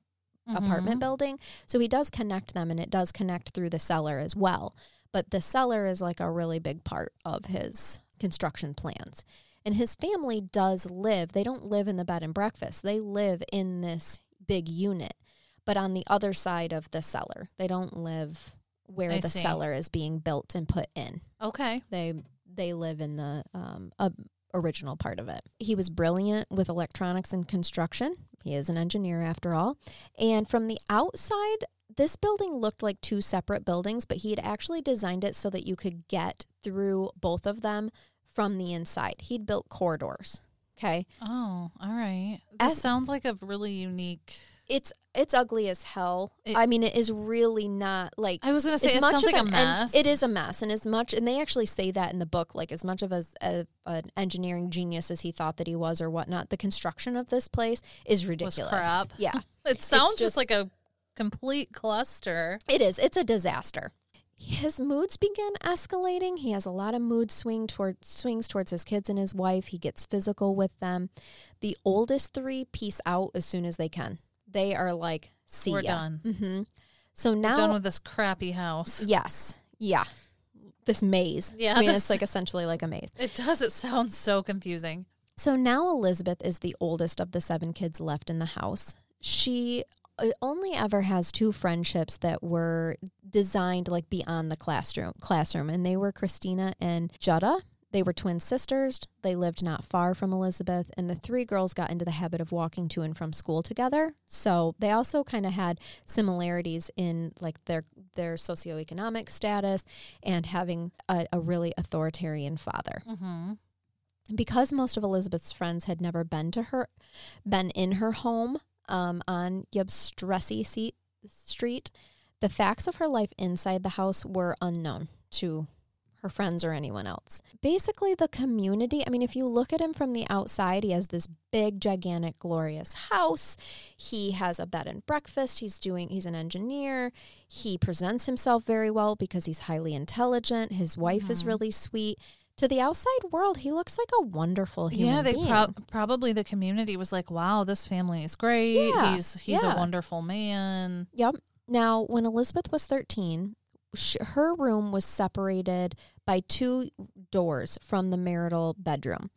apartment Mhm. building so he does connect them and it does connect through the cellar as well but the cellar is like a really big part of his construction plans and his family does live they don't live in the bed and breakfast they live in this big unit but on the other side of the cellar they don't live where I the see. cellar is being built and put in Okay. they they live in the um, uh, original part of it. He was brilliant with electronics and construction. He is an engineer after all. And from the outside, this building looked like two separate buildings, but he had actually designed it so that you could get through both of them from the inside. He'd built corridors. Okay. Oh, all right. This As- sounds like a really unique It's it's ugly as hell. It- I mean, it is really not like I was gonna say as it much sounds like a an mess. it is a mess, and as much, and they actually say that in the book, like as much of as a, an engineering genius as he thought that he was or whatnot, the construction of this place is ridiculous. crap. Yeah, It sounds just- just like a complete cluster. it is. It's a disaster. His moods begin escalating. He has a lot of mood swing toward swings towards his kids and his wife. He gets physical with them. The oldest three piece out as soon as they can. They are like, "See We're ya." done. hmm So We're now, done with this crappy house. yes, yeah, this maze. Yeah, I mean, this- it's like essentially like a maze. It does. It sounds so confusing. So now Elizabeth is the oldest of the seven kids left in the house. She only ever has two friendships that were designed like beyond the classroom classroom and they were Christina and Jutta. They were twin sisters. They lived not far from Elizabeth and the three girls got into the habit of walking to and from school together. So they also kind of had similarities in like their their socioeconomic status and having a, a really authoritarian father Mm-hmm. because most of Elizabeth's friends had never been to her, been in her home um, on Yabstressy Street, the facts of her life inside the house were unknown to her friends or anyone else. Basically, the community, I mean, if you look at him from the outside, he has this big, gigantic, glorious house. He has a bed and breakfast. He's doing, he's an engineer. He presents himself very well because he's highly intelligent. His wife is Mhm. really sweet. To the outside world, he looks like a wonderful human Yeah, they being. prob- probably the community was like, "Wow, this family is great. Yeah, He's he's yeah. a wonderful man." Yep. Now, when Elizabeth was 13, sh- her room was separated by two doors from the marital bedroom.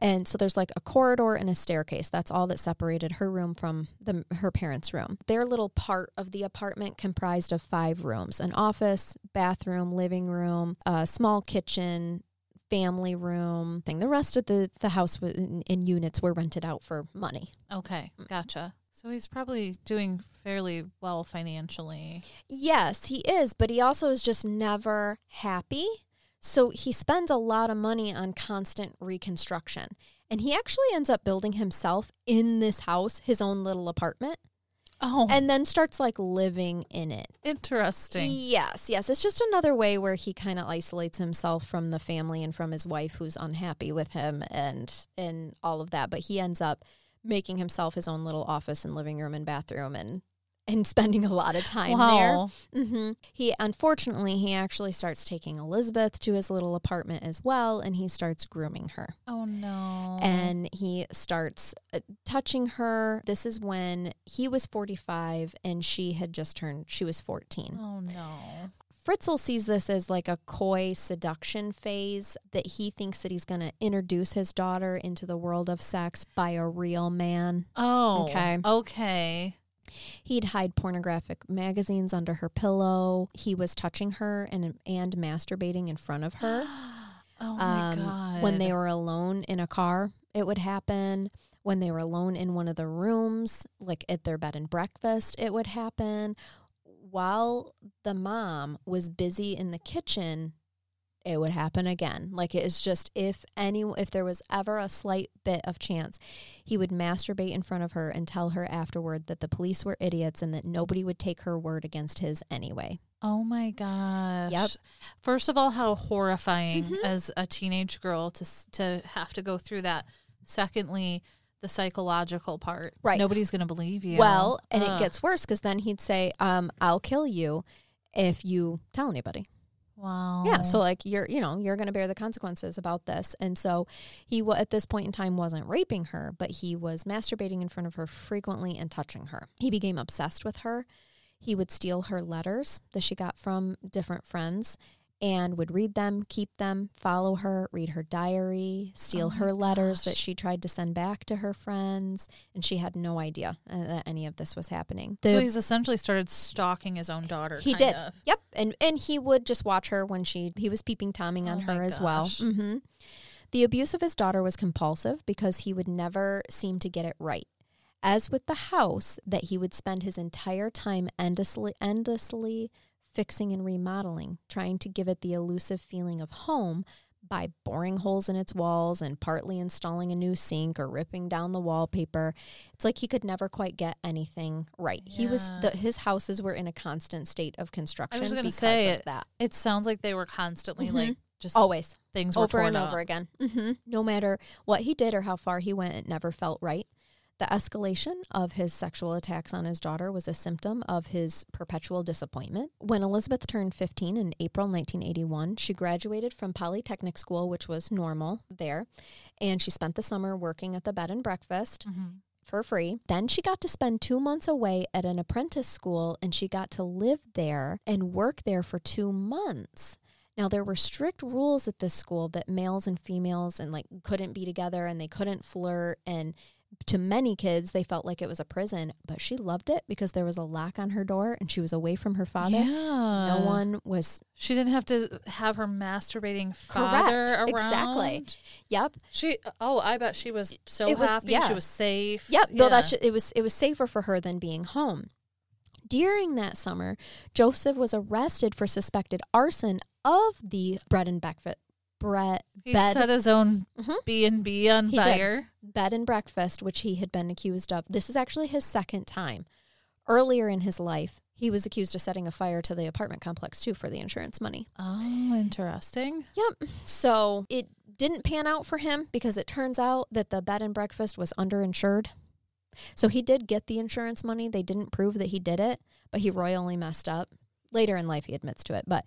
And so there's like a corridor and a staircase. That's all that separated her room from the her parents' room. Their little part of the apartment comprised of five rooms: an office, bathroom, living room, a small kitchen, family room. Thing. The rest of the the house was in, in units were rented out for money. Okay, mm. gotcha. So he's probably doing fairly well financially. Yes, he is, but he also is just never happy. So he spends a lot of money on constant reconstruction. And he actually ends up building himself in this house, his own little apartment, Oh, and then starts like living in it. interesting. Yes, yes. It's just another way where he kind of isolates himself from the family and from his wife who's unhappy with him and and all of that. But he ends up making himself his own little office and living room and bathroom and and spending a lot of time there. Wow. hmm He unfortunately he actually starts taking Elizabeth to his little apartment as well, and he starts grooming her. Oh no. And he starts uh, touching her. This is when he was 45 and she had just turned, she was 14. oh no. Fritzl sees this as like a coy seduction phase that he thinks that he's going to introduce his daughter into the world of sex by a real man. Oh. Okay. Okay. He'd hide pornographic magazines under her pillow. He was touching her and and masturbating in front of her. Oh my Um, god. When they were alone in a car, it would happen. When they were alone in one of the rooms, like at their bed and breakfast, it would happen. While the mom was busy in the kitchen, it would happen again. Like it is just if any if there was ever a slight bit of chance, he would masturbate in front of her and tell her afterward that the police were idiots and that nobody would take her word against his anyway. Oh my gosh. Yep. First of all, how horrifying Mhm. as a teenage girl to to have to go through that. Secondly, the psychological part. Right. Nobody's going to believe you. Well, and Ugh. it gets worse because then he'd say, um, "I'll kill you if you tell anybody." Wow. Yeah, so like you're, you know, you're going to bear the consequences about this. And so he at this point in time wasn't raping her, but he was masturbating in front of her frequently and touching her. He became obsessed with her. He would steal her letters that she got from different friends and would read them, keep them, follow her, read her diary, steal Oh her letters that she tried to send back to her friends, and she had no idea uh, that any of this was happening. so he's essentially started stalking his own daughter. he did. of. Yep. And and he would just watch her when she he was peeping tomming on Oh her as well. gosh. hmm The abuse of his daughter was compulsive because he would never seem to get it right. As with the house, that he would spend his entire time endlessly endlessly fixing and remodeling, trying to give it the elusive feeling of home, by boring holes in its walls and partly installing a new sink or ripping down the wallpaper. It's like he could never quite get anything right. Yeah. He was the, his houses were in a constant state of construction. I was going to say it, that. It sounds like they were constantly mm-hmm. like just always things over and up. over again. Mm-hmm. No matter what he did or how far he went, it never felt right. The escalation of his sexual attacks on his daughter was a symptom of his perpetual disappointment. When Elizabeth turned 15 in April 1981, she graduated from Polytechnic School, which was normal there, and she spent the summer working at the bed and breakfast. Mm-hmm for free. Then she got to spend two months away at an apprentice school and she got to live there and work there for two months. Now there were strict rules at this school that males and females and like couldn't be together and they couldn't flirt and to many kids, they felt like it was a prison, but she loved it because there was a lock on her door and she was away from her father. Yeah. No one was. She didn't have to have her masturbating father Correct. around. Exactly. Yep. She. Oh, I bet she was so it was, happy. Yeah. She was safe. Yep. Yeah. Though that's it was it was safer for her than being home. During that summer, Joseph was arrested for suspected arson of the bread and breakfast Brett he bed. set his own mm-hmm. B and B on he fire. Did. Bed and breakfast, which he had been accused of. This is actually his second time. Earlier in his life, he was accused of setting a fire to the apartment complex too for the insurance money. Oh, interesting. Yep. So it didn't pan out for him because it turns out that the bed and breakfast was underinsured. So he did get the insurance money. They didn't prove that he did it, but he royally messed up. Later in life, he admits to it, but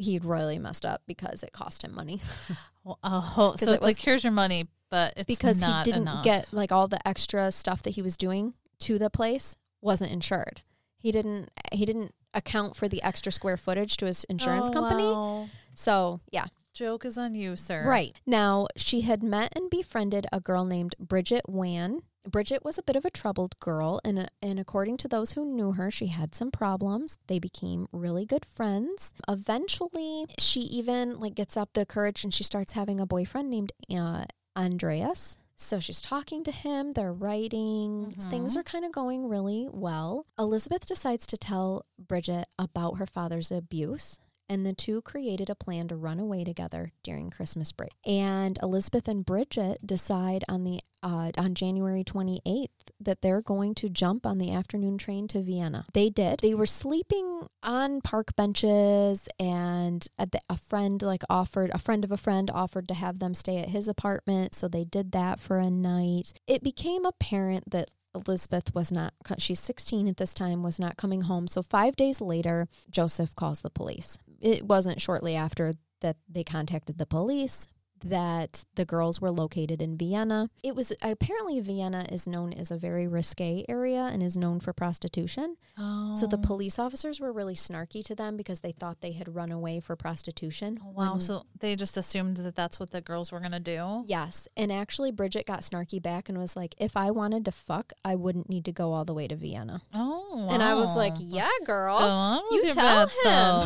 he'd royally messed up because it cost him money. oh, so it's it like here's your money, but it's because he didn't enough. get like all the extra stuff that he was doing to the place wasn't insured. He didn't. He didn't account for the extra square footage to his insurance oh, company. Wow. So yeah. Joke is on you, sir. Right. Now, she had met and befriended a girl named Bridget Wan Bridget was a bit of a troubled girl, and, and according to those who knew her, she had some problems. They became really good friends. Eventually, she even like gets up the courage and she starts having a boyfriend named uh, Andreas. So she's talking to him, they're writing, mm-hmm. things are kind of going really well. Elizabeth decides to tell Bridget about her father's abuse and the two created a plan to run away together during Christmas break. And Elizabeth and Bridget decide on the uh, on January 28th that they're going to jump on the afternoon train to Vienna. They did. They were sleeping on park benches, and a, a friend like offered a friend of a friend offered to have them stay at his apartment, so they did that for a night. It became apparent that Elizabeth was not, she's 16 at this time, was not coming home. So, five days later, Joseph calls the police it wasn't shortly after that they contacted the police that the girls were located in Vienna. It was apparently Vienna is known as a very risque area and is known for prostitution. Oh. So the oh. police officers were really snarky to them because they thought they had run away for prostitution. Oh, wow. When, so they just assumed that that's what the girls were going to do? Yes. And actually, Bridget got snarky back and was like, if I wanted to fuck, I wouldn't need to go all the way to Vienna. Oh. Wow. And I was like, yeah, girl. you tell him.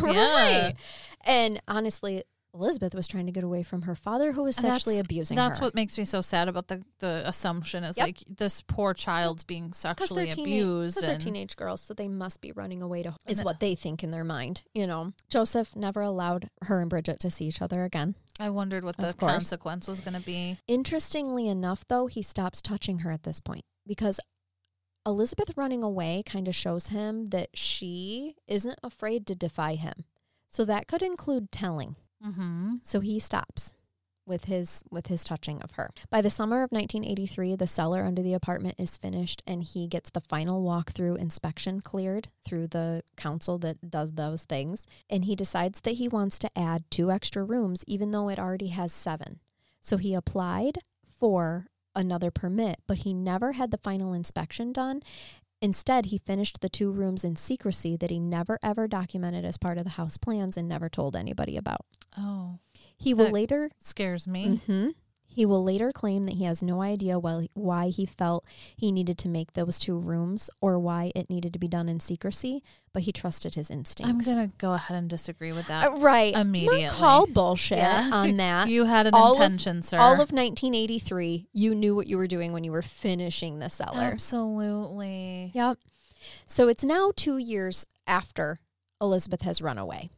Yeah. Right. And honestly, Elizabeth was trying to get away from her father who was sexually that's, abusing that's her. That's what makes me so sad about the, the assumption is yep. like this poor child's being sexually abused. Because they're teenage girls, so they must be running away to is what they think in their mind, you know. Joseph never allowed her and Bridget to see each other again. I wondered what the consequence was going to be. Interestingly enough, though, he stops touching her at this point because Elizabeth running away kind of shows him that she isn't afraid to defy him. So that could include telling. Mm-hmm. So he stops with his with his touching of her. By the summer of 1983, the cellar under the apartment is finished and he gets the final walkthrough inspection cleared through the council that does those things and he decides that he wants to add two extra rooms even though it already has 7. So he applied for another permit, but he never had the final inspection done Instead, he finished the two rooms in secrecy that he never ever documented as part of the house plans and never told anybody about. Oh. He will later scares me. Mm-hmm, he will later claim that he has no idea why, he felt he needed to make those two rooms or why it needed to be done in secrecy, but he trusted his instincts. I'm going to go ahead and disagree with that. Uh, right. Immediately. Call bullshit yeah. on that. you had an all intention, of, sir. All of 1983, you knew what you were doing when you were finishing the cellar. Absolutely. Yep. So it's now two years after Elizabeth has run away.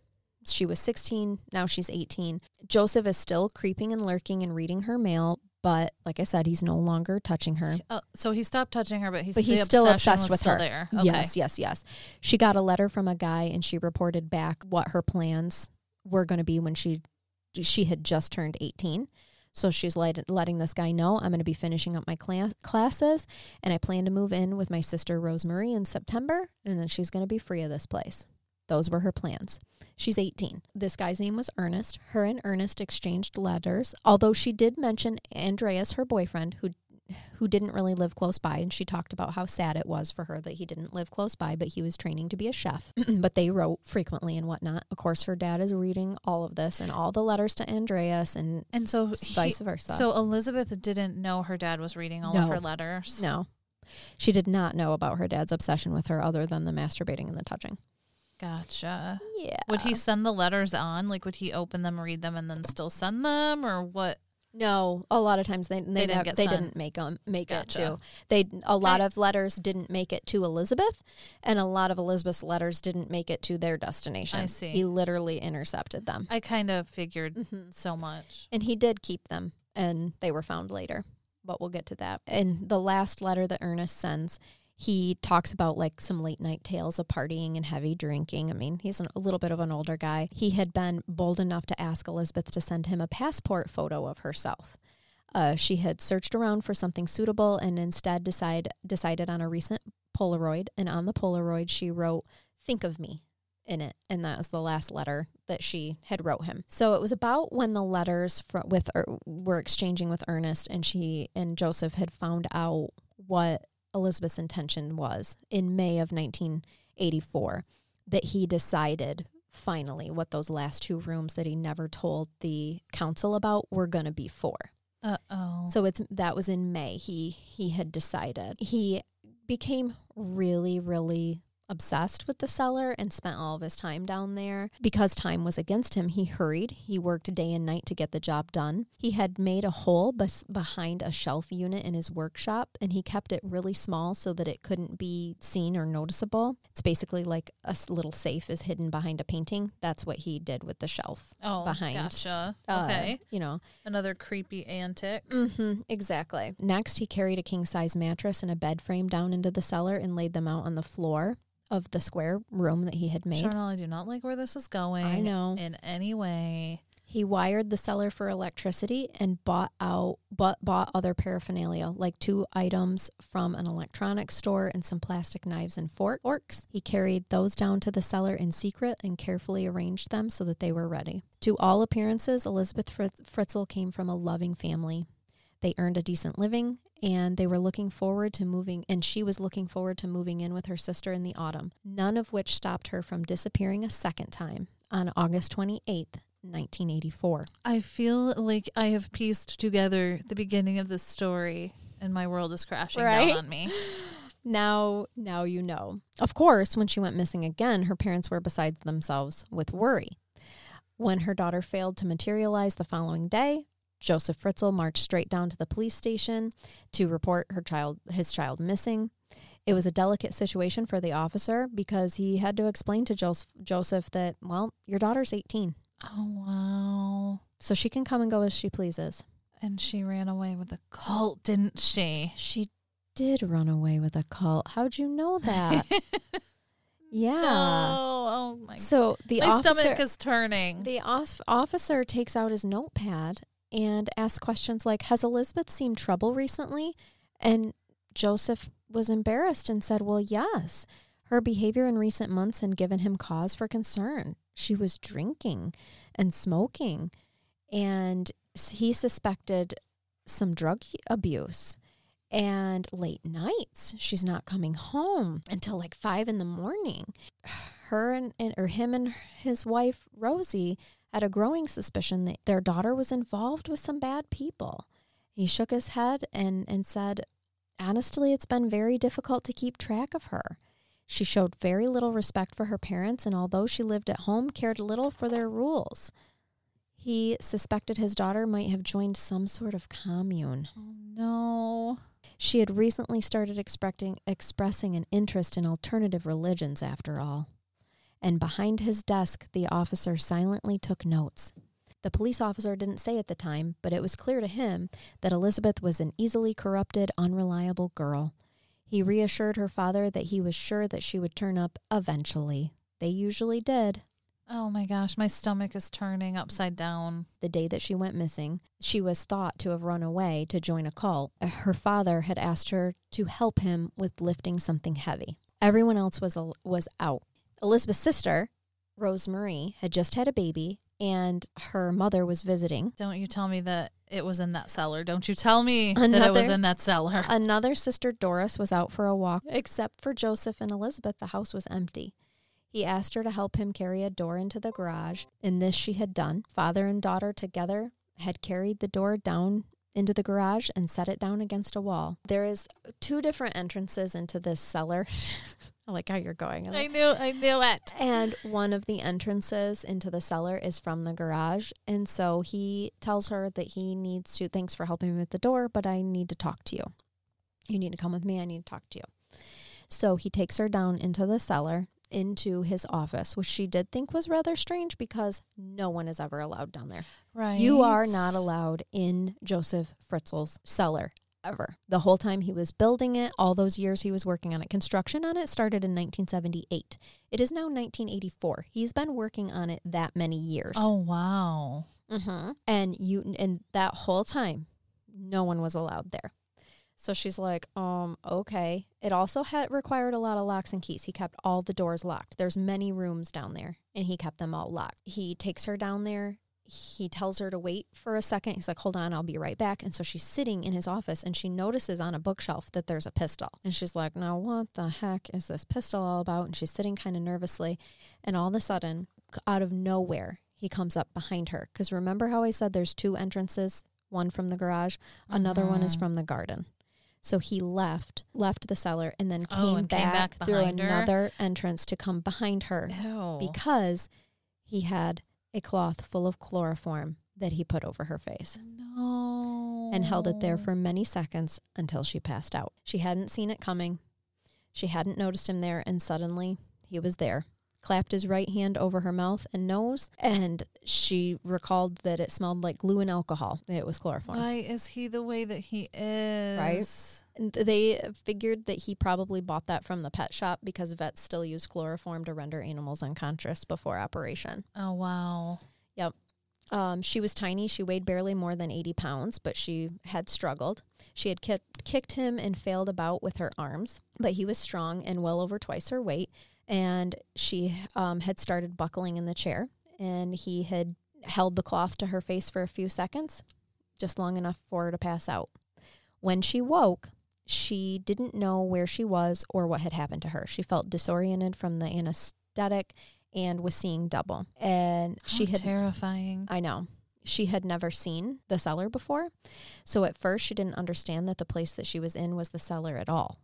She was 16, now she's 18. Joseph is still creeping and lurking and reading her mail, but like I said, he's no longer touching her. Uh, so he stopped touching her, but he's, But he's still obsessed with still her. There. Okay. Yes, yes, yes. She got a letter from a guy and she reported back what her plans were going to be when she she had just turned 18. So she's let, letting this guy know I'm going to be finishing up my cla- classes and I plan to move in with my sister Rosemary in September and then she's going to be free of this place. Those were her plans. She's 18. This guy's name was Ernest. Her and Ernest exchanged letters, although she did mention Andreas, her boyfriend, who who didn't really live close by and she talked about how sad it was for her that he didn't live close by but he was training to be a chef but they wrote frequently and whatnot of course her dad is reading all of this and all the letters to andreas and And so he- vice versa So Elizabeth didn't know her dad was reading all of her letters. no she did not know about her dad's obsession with her other than the masturbating and the touching Gotcha. yeah Would he send the letters on? Like, would he open them, read them, and then still send them, or what? No, a lot of times they they, didn't nev- get they didn't make them make Gotcha. it to they a lot Okay. of letters didn't make it to Elizabeth, and a lot of Elizabeth's letters didn't make it to their destination. I see. He literally intercepted them, I kind of figured Mhm. so much. and he did keep them, and they were found later. But we'll get to that. And the last letter that Ernest sends, he talks about like some late night tales of partying and heavy drinking. I mean, he's an, a little bit of an older guy. He had been bold enough to ask Elizabeth to send him a passport photo of herself. Uh, she had searched around for something suitable and instead decide, decided on a recent Polaroid. And on the Polaroid, she wrote, Think of me in it. And that was the last letter that she had wrote him. So it was about when the letters fro- with er, were exchanging with Ernest and she and Joseph had found out what Elizabeth's intention was in May of 1984 that he decided finally what those last two rooms that he never told the council about were going to be for. Uh oh. So it's that was in May. He he had decided. He became really really obsessed with the cellar and spent all of his time down there. Because time was against him, he hurried. He worked day and night to get the job done. He had made a hole bes- behind a shelf unit in his workshop and he kept it really small so that it couldn't be seen or noticeable. It's basically like a little safe is hidden behind a painting. That's what he did with the shelf. oh, behind, Gotcha. Uh, okay. You know, Another creepy antic. Mm-hmm, exactly. Next, he carried a king size mattress and a bed frame down into the cellar and laid them out on the floor of the square room that he had made. Charnell, I do not like where this is going. I know. In any way. He wired the cellar for electricity and bought out but bought other paraphernalia like two items from an electronics store and some plastic knives and forks. He carried those down to the cellar in secret and carefully arranged them so that they were ready. To all appearances, Elizabeth Fritz- Fritzl came from a loving family. They earned a decent living and they were looking forward to moving and she was looking forward to moving in with her sister in the autumn. None of which stopped her from disappearing a second time on August 28th, 1984. I feel like I have pieced together the beginning of this story and my world is crashing Right? down on me. Now, now you know. Of course, when she went missing again, her parents were beside themselves with worry. When her daughter failed to materialize the following day, Joseph Fritzl marched straight down to the police station to report her child his child missing. It was a delicate situation for the officer because he had to explain to Joseph, Joseph that, well, your daughter's 18, Oh, wow. so she can come and go as she pleases. And she ran away with a cult, didn't she? She did run away with a cult. How'd you know that? yeah. No. Oh, my So the My officer, stomach is turning. the os- officer takes out his notepad and asked questions like, "Has Elizabeth seen trouble recently?" And Joseph was embarrassed and said, "Well, yes. Her behavior in recent months had given him cause for concern. She was drinking and smoking, and he suspected some drug abuse." And late nights, she's not coming home until like five in the morning her and, and or him and his wife Rosie had a growing suspicion that their daughter was involved with some bad people. He shook his head and, and said, Honestly, it's been very difficult to keep track of her. She showed very little respect for her parents, and although she lived at home, cared little for their rules. He suspected his daughter might have joined some sort of commune. oh, no. She had recently started expressing, expressing an interest in alternative religions, after all. And behind his desk, the officer silently took notes. The police officer didn't say at the time, but it was clear to him that Elizabeth was an easily corrupted, unreliable girl. He reassured her father that he was sure that she would turn up eventually. They usually did. Oh my gosh, my stomach is turning upside down. The day that she went missing, she was thought to have run away to join a cult. Uh, her father had asked her to help him with lifting something heavy. Everyone else was was out. Elizabeth's sister, Rosemarie, had just had a baby and her mother was visiting. Don't you tell me that it was in that cellar. Don't you tell me another, that it was in that cellar. Another sister, Doris, was out for a walk. Except for Joseph and Elizabeth, the house was empty. He asked her to help him carry a door into the garage, and this she had done. Father and daughter together had carried the door down into the garage and set it down against a wall. There is two different entrances into this cellar. I like how you're going. I knew I knew it. And one of the entrances into the cellar is from the garage. And so he tells her that he needs to thanks for helping me with the door, but I need to talk to you. You need to come with me. I need to talk to you. So he takes her down into the cellar into his office, which she did think was rather strange because no one is ever allowed down there. Right. You are not allowed in Joseph Fritzl's cellar ever. The whole time he was building it, all those years he was working on it. Construction on it started in 1978. It is now 1984. He's been working on it that many years. Oh wow. Mm-hmm. And you and that whole time, no one was allowed there. So she's like, um, okay. It also had required a lot of locks and keys. He kept all the doors locked. There's many rooms down there, and he kept them all locked. He takes her down there. He tells her to wait for a second. He's like, hold on, I'll be right back. And so she's sitting in his office and she notices on a bookshelf that there's a pistol. And she's like, now what the heck is this pistol all about? And she's sitting kind of nervously. And all of a sudden, out of nowhere, he comes up behind her. Because remember how I said there's two entrances one from the garage, another one is mm-hmm. from the garden. So he left, left the cellar, and then oh, came, oh, and back, came back through another entrance to come behind her Ew. because he had a cloth full of chloroform that he put over her face. No. And held it there for many seconds until she passed out. She hadn't seen it coming. She hadn't noticed him there, and suddenly he was there clapped his right hand over her mouth and nose, and she recalled that it smelled like glue and alcohol. It was chloroform. Why is he the way that he is? Right. And they figured that he probably bought that from the pet shop because vets still use chloroform to render animals unconscious before operation. Oh, wow. Yep. Um, she was tiny. She weighed barely more than 80 pounds, but she had struggled. She had ki- kicked him and failed about with her arms, but he was strong and well over twice her weight and she um, had started buckling in the chair, and he had held the cloth to her face for a few seconds, just long enough for her to pass out. When she woke, she didn't know where she was or what had happened to her. She felt disoriented from the anesthetic and was seeing double. And How she had terrifying. I know. She had never seen the cellar before. So at first she didn't understand that the place that she was in was the cellar at all.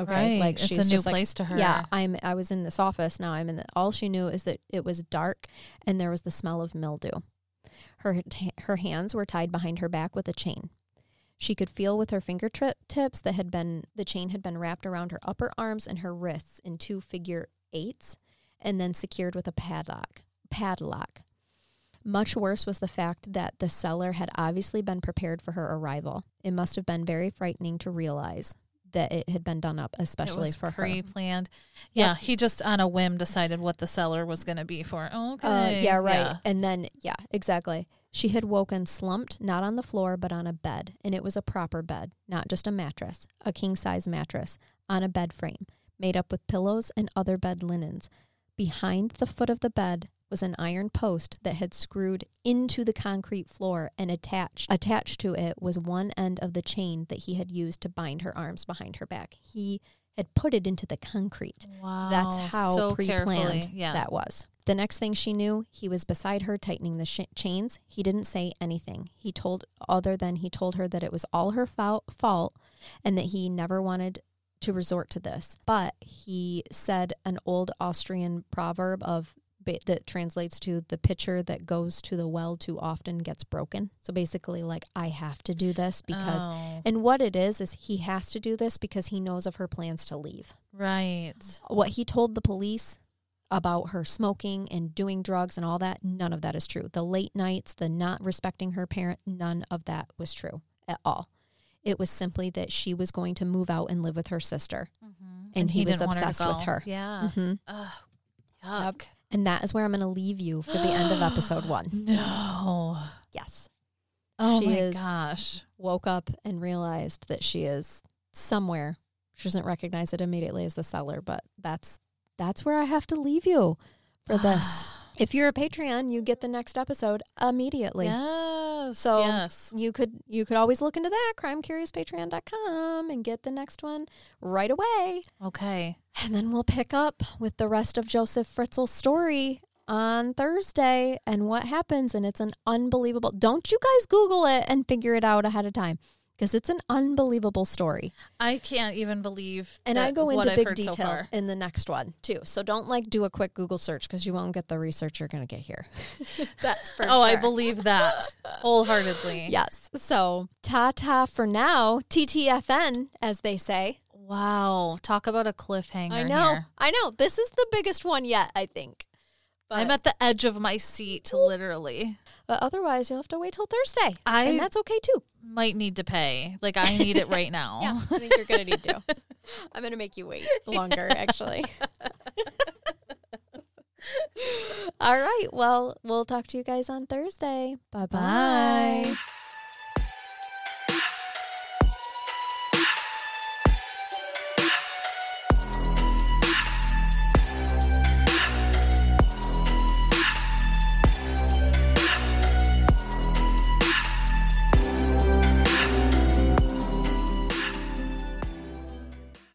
Okay, right. like it's she's a new place like, to her. Yeah, I'm. I was in this office. Now I'm in. The, all she knew is that it was dark, and there was the smell of mildew. Her her hands were tied behind her back with a chain. She could feel with her fingertips that had been the chain had been wrapped around her upper arms and her wrists in two figure eights, and then secured with a padlock. Padlock. Much worse was the fact that the cellar had obviously been prepared for her arrival. It must have been very frightening to realize that it had been done up, especially for pre-planned. her. Yeah, yep. he just on a whim decided what the cellar was going to be for. Uh, okay. Uh, yeah, right. Yeah. And then, yeah, exactly. She had woken slumped, not on the floor, but on a bed, and it was a proper bed, not just a mattress, a king size mattress on a bed frame, made up with pillows and other bed linens. Behind the foot of the bed was an iron post that had screwed into the concrete floor and attached attached to it was one end of the chain that he had used to bind her arms behind her back. He had put it into the concrete. Wow. That's how so pre-planned yeah. that was. The next thing she knew, he was beside her tightening the sh- chains. He didn't say anything. He told other than he told her that it was all her fault and that he never wanted to resort to this. But he said an old Austrian proverb of that translates to the pitcher that goes to the well too often gets broken. So basically, like, I have to do this because, oh. and what it is, is he has to do this because he knows of her plans to leave. Right. What he told the police about her smoking and doing drugs and all that, none of that is true. The late nights, the not respecting her parent, none of that was true at all. It was simply that she was going to move out and live with her sister. Mm-hmm. And, he, was didn't her obsessed with her. Yeah. Mhm. Ugh, yuck. And that is where I'm going to leave you for the end of episode one. No. Yes. Oh She my is- gosh. Woke up and realized that she is somewhere. She doesn't recognize it immediately as the cellar, but that's that's where I have to leave you for this. if you're a Patreon, you get the next episode immediately. yes. So- yes. You could you could always look into that crimecuriouspatreon.com and get the next one right away. Okay. And then we'll pick up with the rest of Joseph Fritzl's story on Thursday and what happens. And it's an unbelievable. Don't you guys Google it and figure it out ahead of time because it's an unbelievable story. I can't even believe. And I go into big heard so detail in the next one too. So don't like do a quick Google search because you won't get the research you're going to get here. That's for Oh, I believe that wholeheartedly. Yes. So ta ta for now. TTFN, as they say. Wow. Talk about a cliffhanger. I know. here. I know. This is the biggest one yet, I think. But, I'm at the edge of my seat, literally. but otherwise, you'll have to wait till Thursday. I and that's okay too. might need to pay. Like I need it right now. Yeah, I think you're going to need to. I'm going to make you wait longer, actually. All right. Well, we'll talk to you guys on Thursday. Bye-bye. Bye.